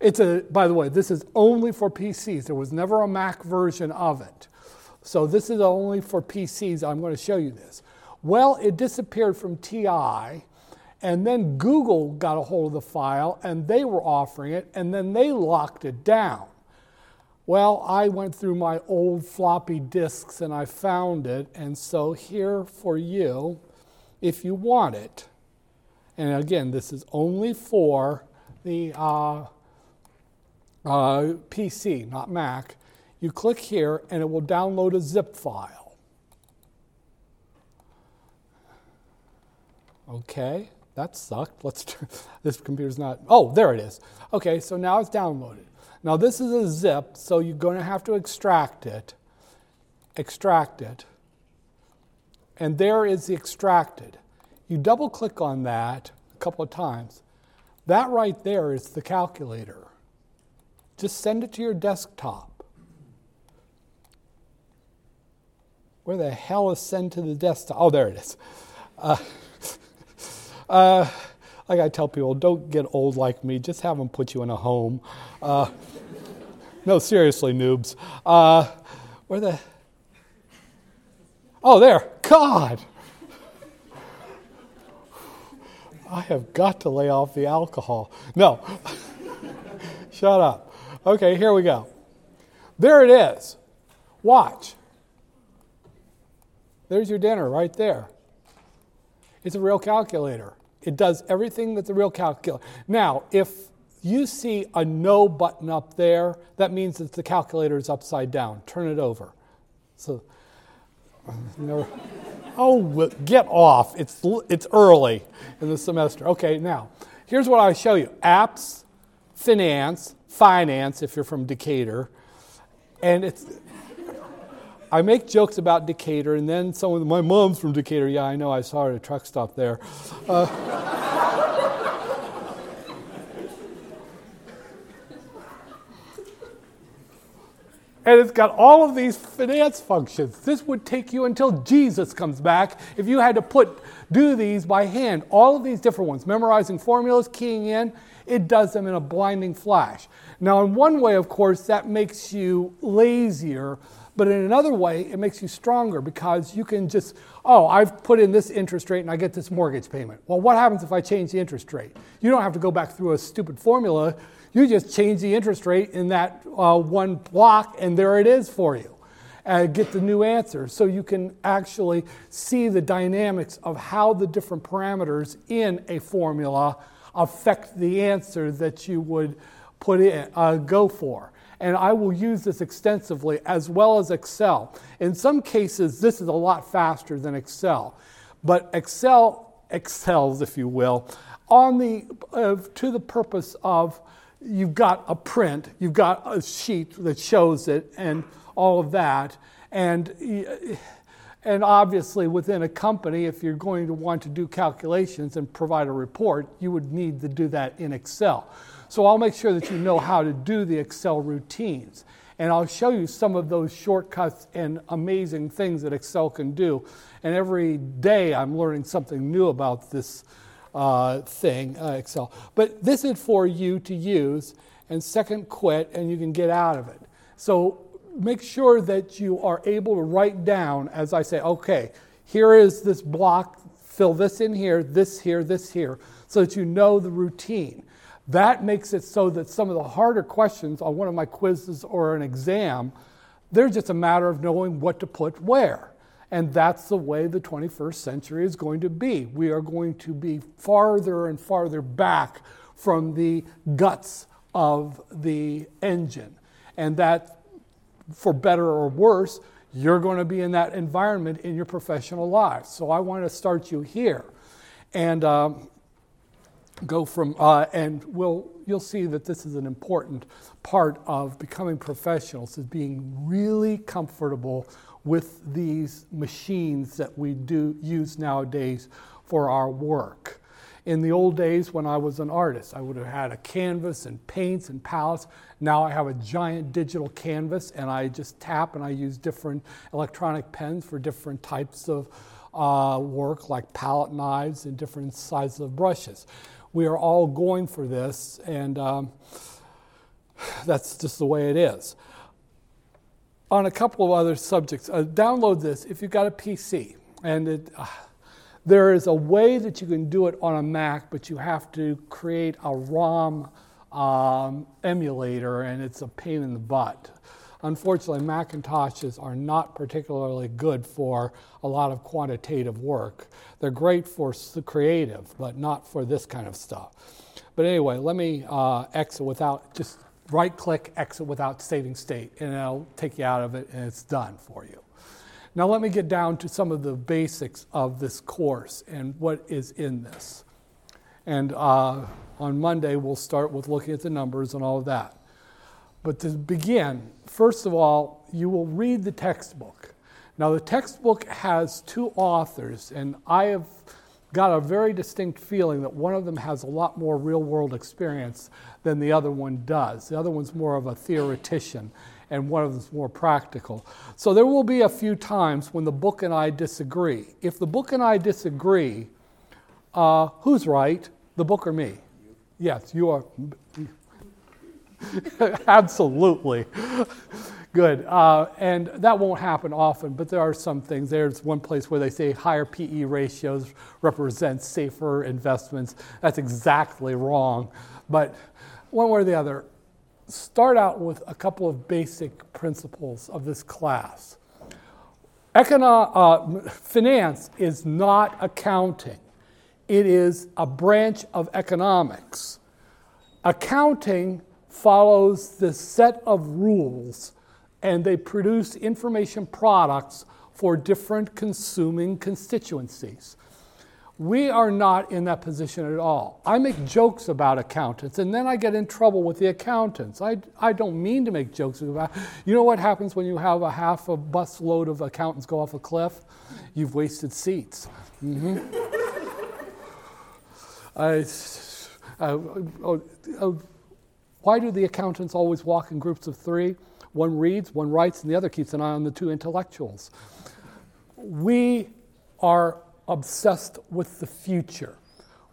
It's a, by the way, this is only for PCs. There was never a Mac version of it. So this is only for PCs. I'm going to show you this. Well, it disappeared from TI, and then Google got a hold of the file, and they were offering it, and then they locked it down. Well, I went through my old floppy disks and I found it, and so here for you, if you want it. And again, this is only for the uh, uh, PC, not Mac. You click here, and it will download a zip file. Okay, that sucked. Let's this computer's not. Oh, there it is. Okay, so now it's downloaded. Now this is a zip, so you're going to have to extract it. Extract it. And there is the extracted. You double click on that a couple of times. That right there is the calculator. Just send it to your desktop. Where the hell is send to the desktop? Oh, there it is. Uh, uh, like I tell people, don't get old like me. Just have them put you in a home. Uh, no, seriously, noobs. Uh, where the? Oh, there. God. I have got to lay off the alcohol. No. Shut up. Okay, here we go. There it is. Watch. There's your dinner right there. It's a real calculator. It does everything that the real calculator. Now, if you see a no button up there, that means that the calculator is upside down. Turn it over. So, oh, get off. It's, it's early in the semester. Okay, now, here's what I'll show you apps, finance, finance, if you're from Decatur. And it's, I make jokes about Decatur, and then someone, my mom's from Decatur. Yeah, I know. I saw her at a truck stop there. Uh, and it's got all of these finance functions. This would take you until Jesus comes back if you had to put do these by hand. All of these different ones, memorizing formulas, keying in, it does them in a blinding flash. Now, in one way, of course, that makes you lazier, but in another way, it makes you stronger because you can just, oh, I've put in this interest rate and I get this mortgage payment. Well, what happens if I change the interest rate? You don't have to go back through a stupid formula. You just change the interest rate in that uh, one block, and there it is for you. And get the new answer. So you can actually see the dynamics of how the different parameters in a formula affect the answer that you would put in, uh, go for. And I will use this extensively as well as Excel. In some cases, this is a lot faster than Excel, but Excel excels, if you will, on the uh, to the purpose of you've got a print, you've got a sheet that shows it, and all of that, and eh, and obviously, within a company, if you're going to want to do calculations and provide a report, you would need to do that in Excel. So I'll make sure that you know how to do the Excel routines. And I'll show you some of those shortcuts and amazing things that Excel can do. And every day I'm learning something new about this uh, thing, uh, Excel. But this is for you to use, and second, quit, and you can get out of it. So make sure that you are able to write down, as I say, okay, here is this block, fill this in here, this here, this here, so that you know the routine. That makes it so that some of the harder questions on one of my quizzes or an exam, they're just a matter of knowing what to put where. And that's the way the 21st century is going to be. We are going to be farther and farther back from the guts of the engine. And that, for better or worse, you're going to be in that environment in your professional life. So I want to start you here. And um, go from, uh, and we'll, you'll see that this is an important part of becoming professionals, is being really comfortable with these machines that we do use nowadays for our work. In the old days, when I was an artist, I would have had a canvas and paints and palettes. Now I have a giant digital canvas, and I just tap and I use different electronic pens for different types of uh, work, like palette knives and different sizes of brushes we are all going for this, and um, that's just the way it is. On a couple of other subjects, uh, download this if you've got a PC. And it, uh, there is a way that you can do it on a Mac, but you have to create a ROM um, emulator, and it's a pain in the butt. Unfortunately, Macintoshes are not particularly good for a lot of quantitative work. They're great for creative, but not for this kind of stuff. But anyway, let me uh, exit without just right click exit without saving state, and it'll take you out of it, and it's done for you. Now, let me get down to some of the basics of this course and what is in this. And uh, on Monday, we'll start with looking at the numbers and all of that. But to begin, first of all, you will read the textbook. Now, the textbook has two authors, and I have got a very distinct feeling that one of them has a lot more real world experience than the other one does. The other one's more of a theoretician, and one of them's more practical. So there will be a few times when the book and I disagree. If the book and I disagree, uh, who's right, the book or me? Yes, you are. Absolutely. Good. Uh, and that won't happen often, but there are some things. There's one place where they say higher PE ratios represent safer investments. That's exactly wrong. But one way or the other, start out with a couple of basic principles of this class. Econo- uh, finance is not accounting, it is a branch of economics. Accounting follows the set of rules and they produce information products for different consuming constituencies. We are not in that position at all. I make jokes about accountants and then I get in trouble with the accountants. I, I don't mean to make jokes about You know what happens when you have a half a bus load of accountants go off a cliff? You've wasted seats. Mm-hmm. I, uh, oh, oh, why do the accountants always walk in groups of three? One reads, one writes, and the other keeps an eye on the two intellectuals. We are obsessed with the future.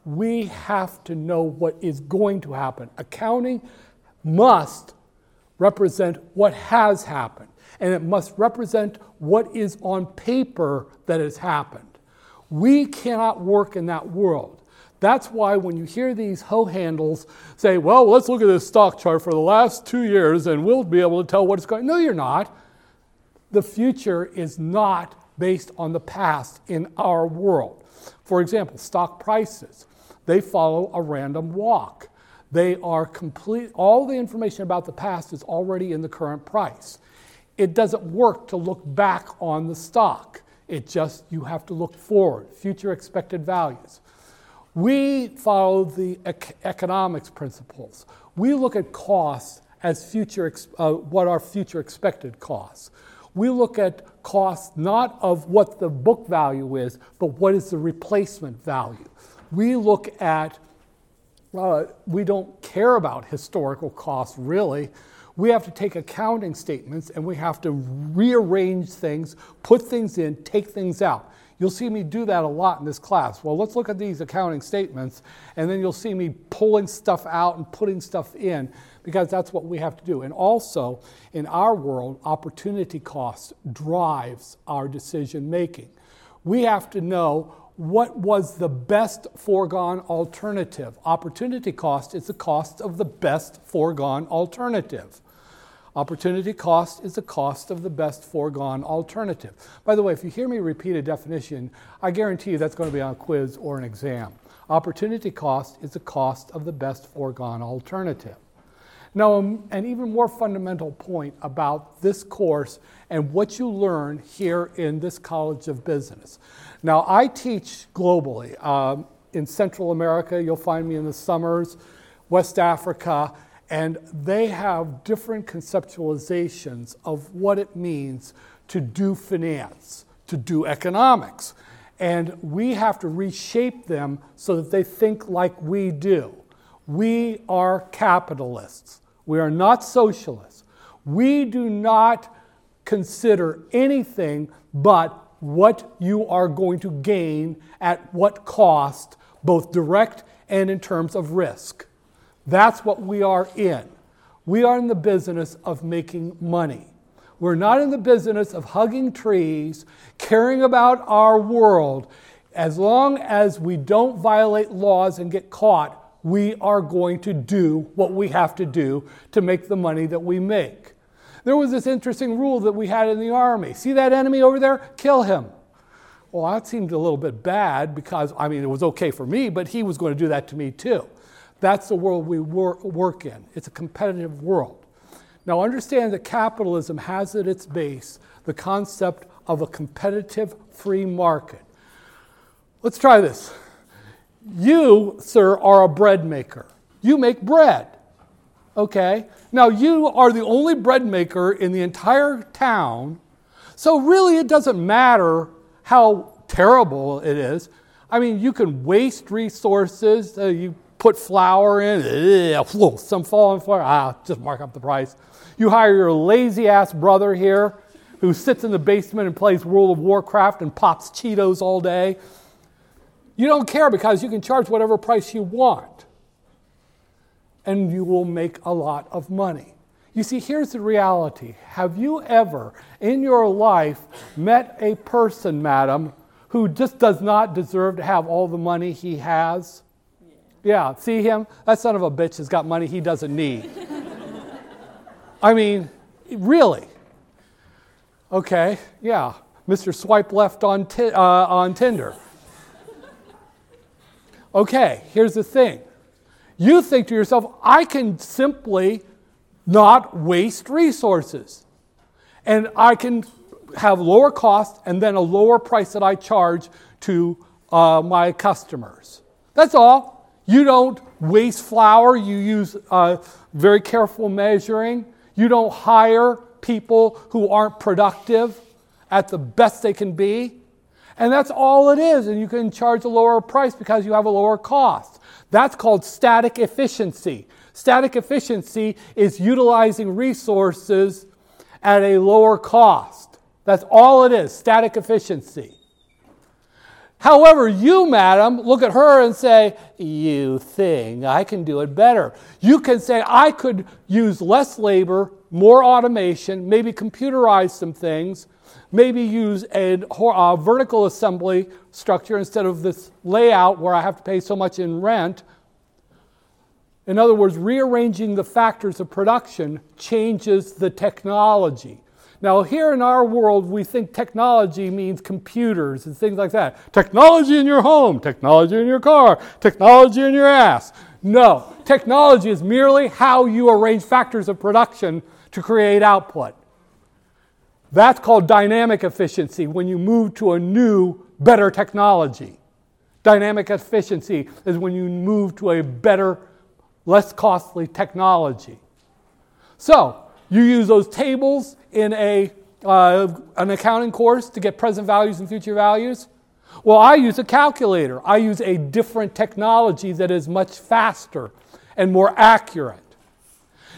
We have to know what is going to happen. Accounting must represent what has happened, and it must represent what is on paper that has happened. We cannot work in that world. That's why when you hear these hoe handles say, well, let's look at this stock chart for the last two years and we'll be able to tell what it's going. No, you're not. The future is not based on the past in our world. For example, stock prices, they follow a random walk. They are complete, all the information about the past is already in the current price. It doesn't work to look back on the stock. It just, you have to look forward, future expected values. We follow the ec- economics principles. We look at costs as future, uh, what are future expected costs. We look at costs not of what the book value is, but what is the replacement value. We look at, uh, we don't care about historical costs really. We have to take accounting statements and we have to rearrange things, put things in, take things out. You'll see me do that a lot in this class. Well, let's look at these accounting statements, and then you'll see me pulling stuff out and putting stuff in because that's what we have to do. And also, in our world, opportunity cost drives our decision making. We have to know what was the best foregone alternative. Opportunity cost is the cost of the best foregone alternative. Opportunity cost is the cost of the best foregone alternative. By the way, if you hear me repeat a definition, I guarantee you that's going to be on a quiz or an exam. Opportunity cost is the cost of the best foregone alternative. Now, um, an even more fundamental point about this course and what you learn here in this College of Business. Now, I teach globally. Um, in Central America, you'll find me in the summers, West Africa, and they have different conceptualizations of what it means to do finance, to do economics. And we have to reshape them so that they think like we do. We are capitalists. We are not socialists. We do not consider anything but what you are going to gain at what cost, both direct and in terms of risk. That's what we are in. We are in the business of making money. We're not in the business of hugging trees, caring about our world. As long as we don't violate laws and get caught, we are going to do what we have to do to make the money that we make. There was this interesting rule that we had in the army see that enemy over there? Kill him. Well, that seemed a little bit bad because, I mean, it was okay for me, but he was going to do that to me too. That's the world we work in. It's a competitive world. Now, understand that capitalism has at its base the concept of a competitive free market. Let's try this. You, sir, are a bread maker. You make bread. Okay? Now, you are the only bread maker in the entire town, so really it doesn't matter how terrible it is. I mean, you can waste resources. Uh, you put flour in, ugh, some falling flour, ah, just mark up the price. You hire your lazy ass brother here who sits in the basement and plays World of Warcraft and pops Cheetos all day. You don't care because you can charge whatever price you want and you will make a lot of money. You see, here's the reality. Have you ever in your life met a person, madam, who just does not deserve to have all the money he has? Yeah, see him? That son of a bitch has got money he doesn't need. I mean, really. Okay, yeah. Mr. Swipe left on, t- uh, on Tinder. Okay, here's the thing. You think to yourself, I can simply not waste resources. And I can have lower cost and then a lower price that I charge to uh, my customers. That's all. You don't waste flour, you use uh, very careful measuring. You don't hire people who aren't productive at the best they can be. And that's all it is. And you can charge a lower price because you have a lower cost. That's called static efficiency. Static efficiency is utilizing resources at a lower cost. That's all it is static efficiency. However, you, madam, look at her and say, You thing, I can do it better. You can say, I could use less labor, more automation, maybe computerize some things, maybe use a, a vertical assembly structure instead of this layout where I have to pay so much in rent. In other words, rearranging the factors of production changes the technology. Now, here in our world, we think technology means computers and things like that. Technology in your home, technology in your car, technology in your ass. No, technology is merely how you arrange factors of production to create output. That's called dynamic efficiency when you move to a new, better technology. Dynamic efficiency is when you move to a better, less costly technology. So, you use those tables in a, uh, an accounting course to get present values and future values. Well, I use a calculator. I use a different technology that is much faster and more accurate.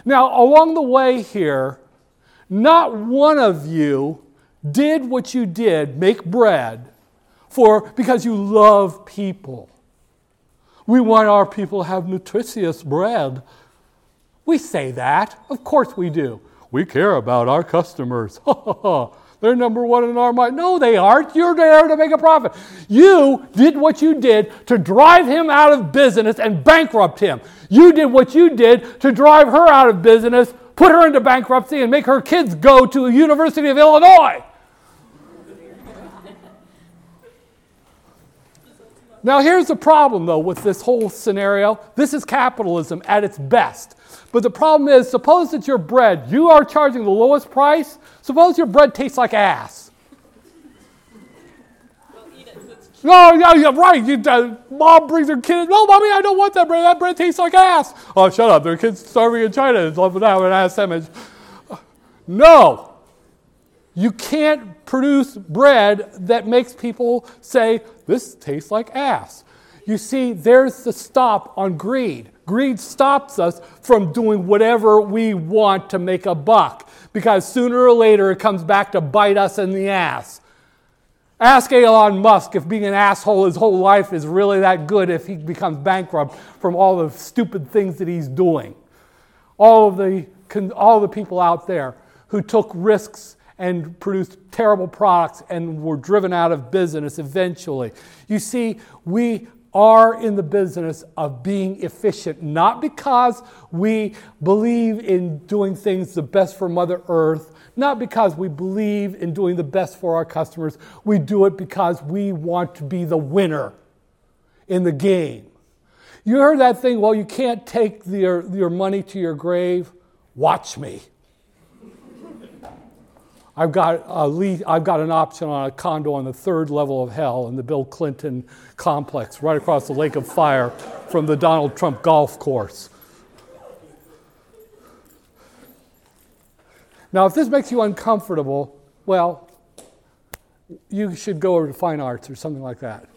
Now, along the way here, not one of you did what you did, make bread, for because you love people. We want our people to have nutritious bread. We say that. Of course we do. We care about our customers. They're number one in our mind. No, they aren't. You're there to make a profit. You did what you did to drive him out of business and bankrupt him. You did what you did to drive her out of business put her into bankruptcy, and make her kids go to the University of Illinois. Now, here's the problem, though, with this whole scenario. This is capitalism at its best. But the problem is, suppose that your bread, you are charging the lowest price. Suppose your bread tastes like ass. No, yeah, yeah, right. You, uh, mom brings her kid. No, mommy, I don't want that bread. That bread tastes like ass. Oh, shut up. There are kids starving in China loving have an ass sandwich. No. You can't produce bread that makes people say, this tastes like ass. You see, there's the stop on greed. Greed stops us from doing whatever we want to make a buck because sooner or later it comes back to bite us in the ass. Ask Elon Musk if being an asshole his whole life is really that good if he becomes bankrupt from all the stupid things that he's doing. All of the, all the people out there who took risks and produced terrible products and were driven out of business eventually. You see, we are in the business of being efficient, not because we believe in doing things the best for Mother Earth not because we believe in doing the best for our customers. We do it because we want to be the winner in the game. You heard that thing, well, you can't take your, your money to your grave. Watch me. I've got, a lead, I've got an option on a condo on the third level of hell in the Bill Clinton complex, right across the Lake of Fire from the Donald Trump golf course. Now, if this makes you uncomfortable, well, you should go over to fine arts or something like that.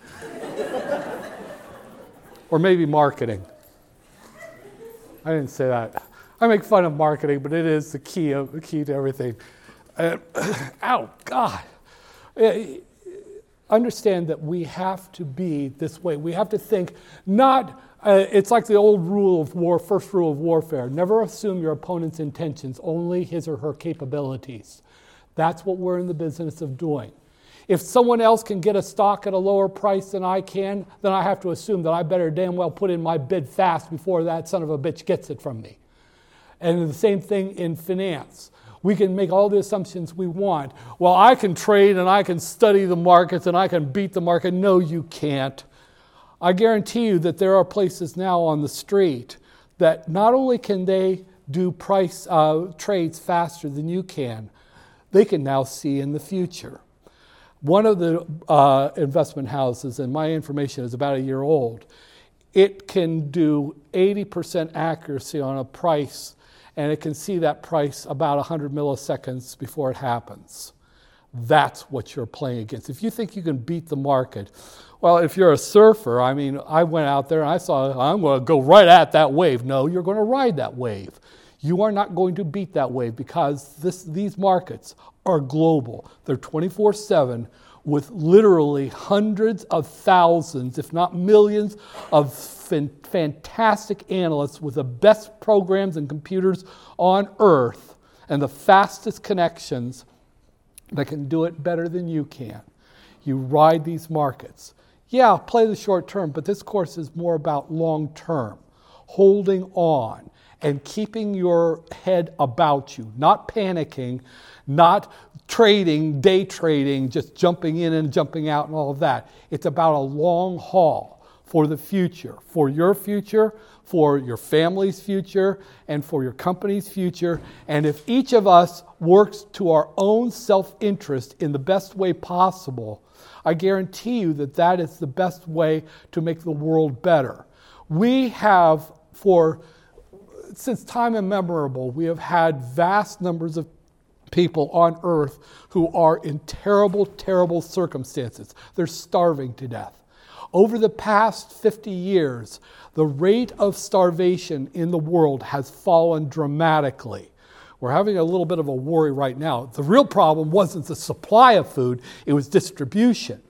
or maybe marketing. I didn't say that. I make fun of marketing, but it is the key of the key to everything. Uh, God. Uh, understand that we have to be this way. We have to think not uh, it's like the old rule of war, first rule of warfare never assume your opponent's intentions, only his or her capabilities. That's what we're in the business of doing. If someone else can get a stock at a lower price than I can, then I have to assume that I better damn well put in my bid fast before that son of a bitch gets it from me. And the same thing in finance. We can make all the assumptions we want. Well, I can trade and I can study the markets and I can beat the market. No, you can't. I guarantee you that there are places now on the street that not only can they do price uh, trades faster than you can, they can now see in the future. One of the uh, investment houses, and my information is about a year old, it can do 80% accuracy on a price, and it can see that price about 100 milliseconds before it happens. That's what you're playing against. If you think you can beat the market, well, if you're a surfer, I mean, I went out there and I saw, I'm going to go right at that wave. No, you're going to ride that wave. You are not going to beat that wave because this, these markets are global. They're 24 7 with literally hundreds of thousands, if not millions, of fantastic analysts with the best programs and computers on earth and the fastest connections that can do it better than you can. You ride these markets. Yeah, play the short term, but this course is more about long term, holding on and keeping your head about you, not panicking, not trading, day trading, just jumping in and jumping out and all of that. It's about a long haul for the future, for your future, for your family's future, and for your company's future. And if each of us works to our own self interest in the best way possible, I guarantee you that that is the best way to make the world better. We have, for since time immemorable, we have had vast numbers of people on earth who are in terrible, terrible circumstances. They're starving to death. Over the past 50 years, the rate of starvation in the world has fallen dramatically. We're having a little bit of a worry right now. The real problem wasn't the supply of food, it was distribution.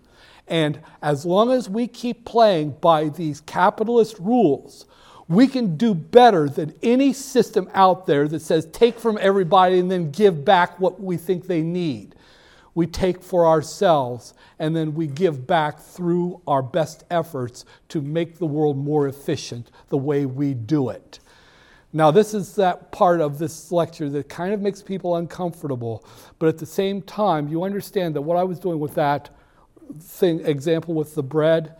And as long as we keep playing by these capitalist rules, we can do better than any system out there that says take from everybody and then give back what we think they need. We take for ourselves and then we give back through our best efforts to make the world more efficient the way we do it. Now, this is that part of this lecture that kind of makes people uncomfortable, but at the same time, you understand that what I was doing with that thing, example with the bread,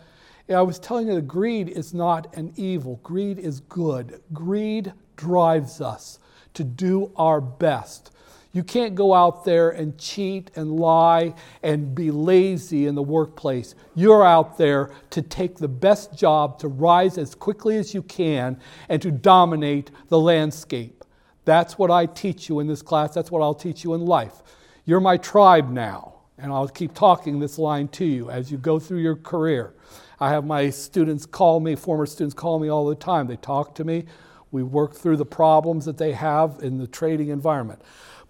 I was telling you that greed is not an evil, greed is good. Greed drives us to do our best. You can't go out there and cheat and lie and be lazy in the workplace. You're out there to take the best job, to rise as quickly as you can, and to dominate the landscape. That's what I teach you in this class. That's what I'll teach you in life. You're my tribe now, and I'll keep talking this line to you as you go through your career. I have my students call me, former students call me all the time. They talk to me. We work through the problems that they have in the trading environment.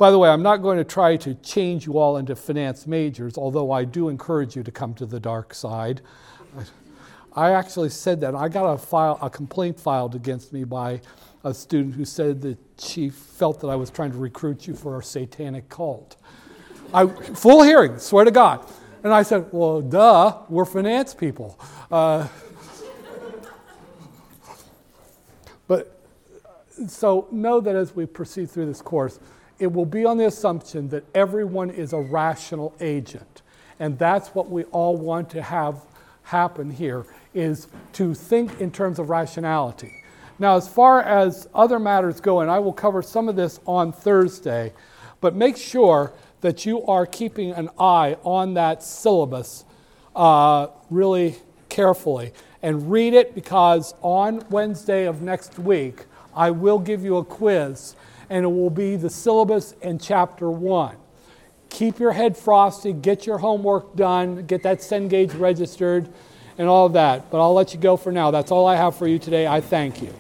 By the way, I'm not going to try to change you all into finance majors, although I do encourage you to come to the dark side. I actually said that. I got a, file, a complaint filed against me by a student who said that she felt that I was trying to recruit you for a satanic cult. I, full hearing, swear to God. And I said, Well, duh, we're finance people. Uh, but so know that as we proceed through this course, it will be on the assumption that everyone is a rational agent. And that's what we all want to have happen here is to think in terms of rationality. Now, as far as other matters go, and I will cover some of this on Thursday, but make sure that you are keeping an eye on that syllabus uh, really carefully and read it because on Wednesday of next week, I will give you a quiz and it will be the syllabus in chapter one. Keep your head frosty, get your homework done, get that Cengage registered, and all of that. But I'll let you go for now. That's all I have for you today. I thank you.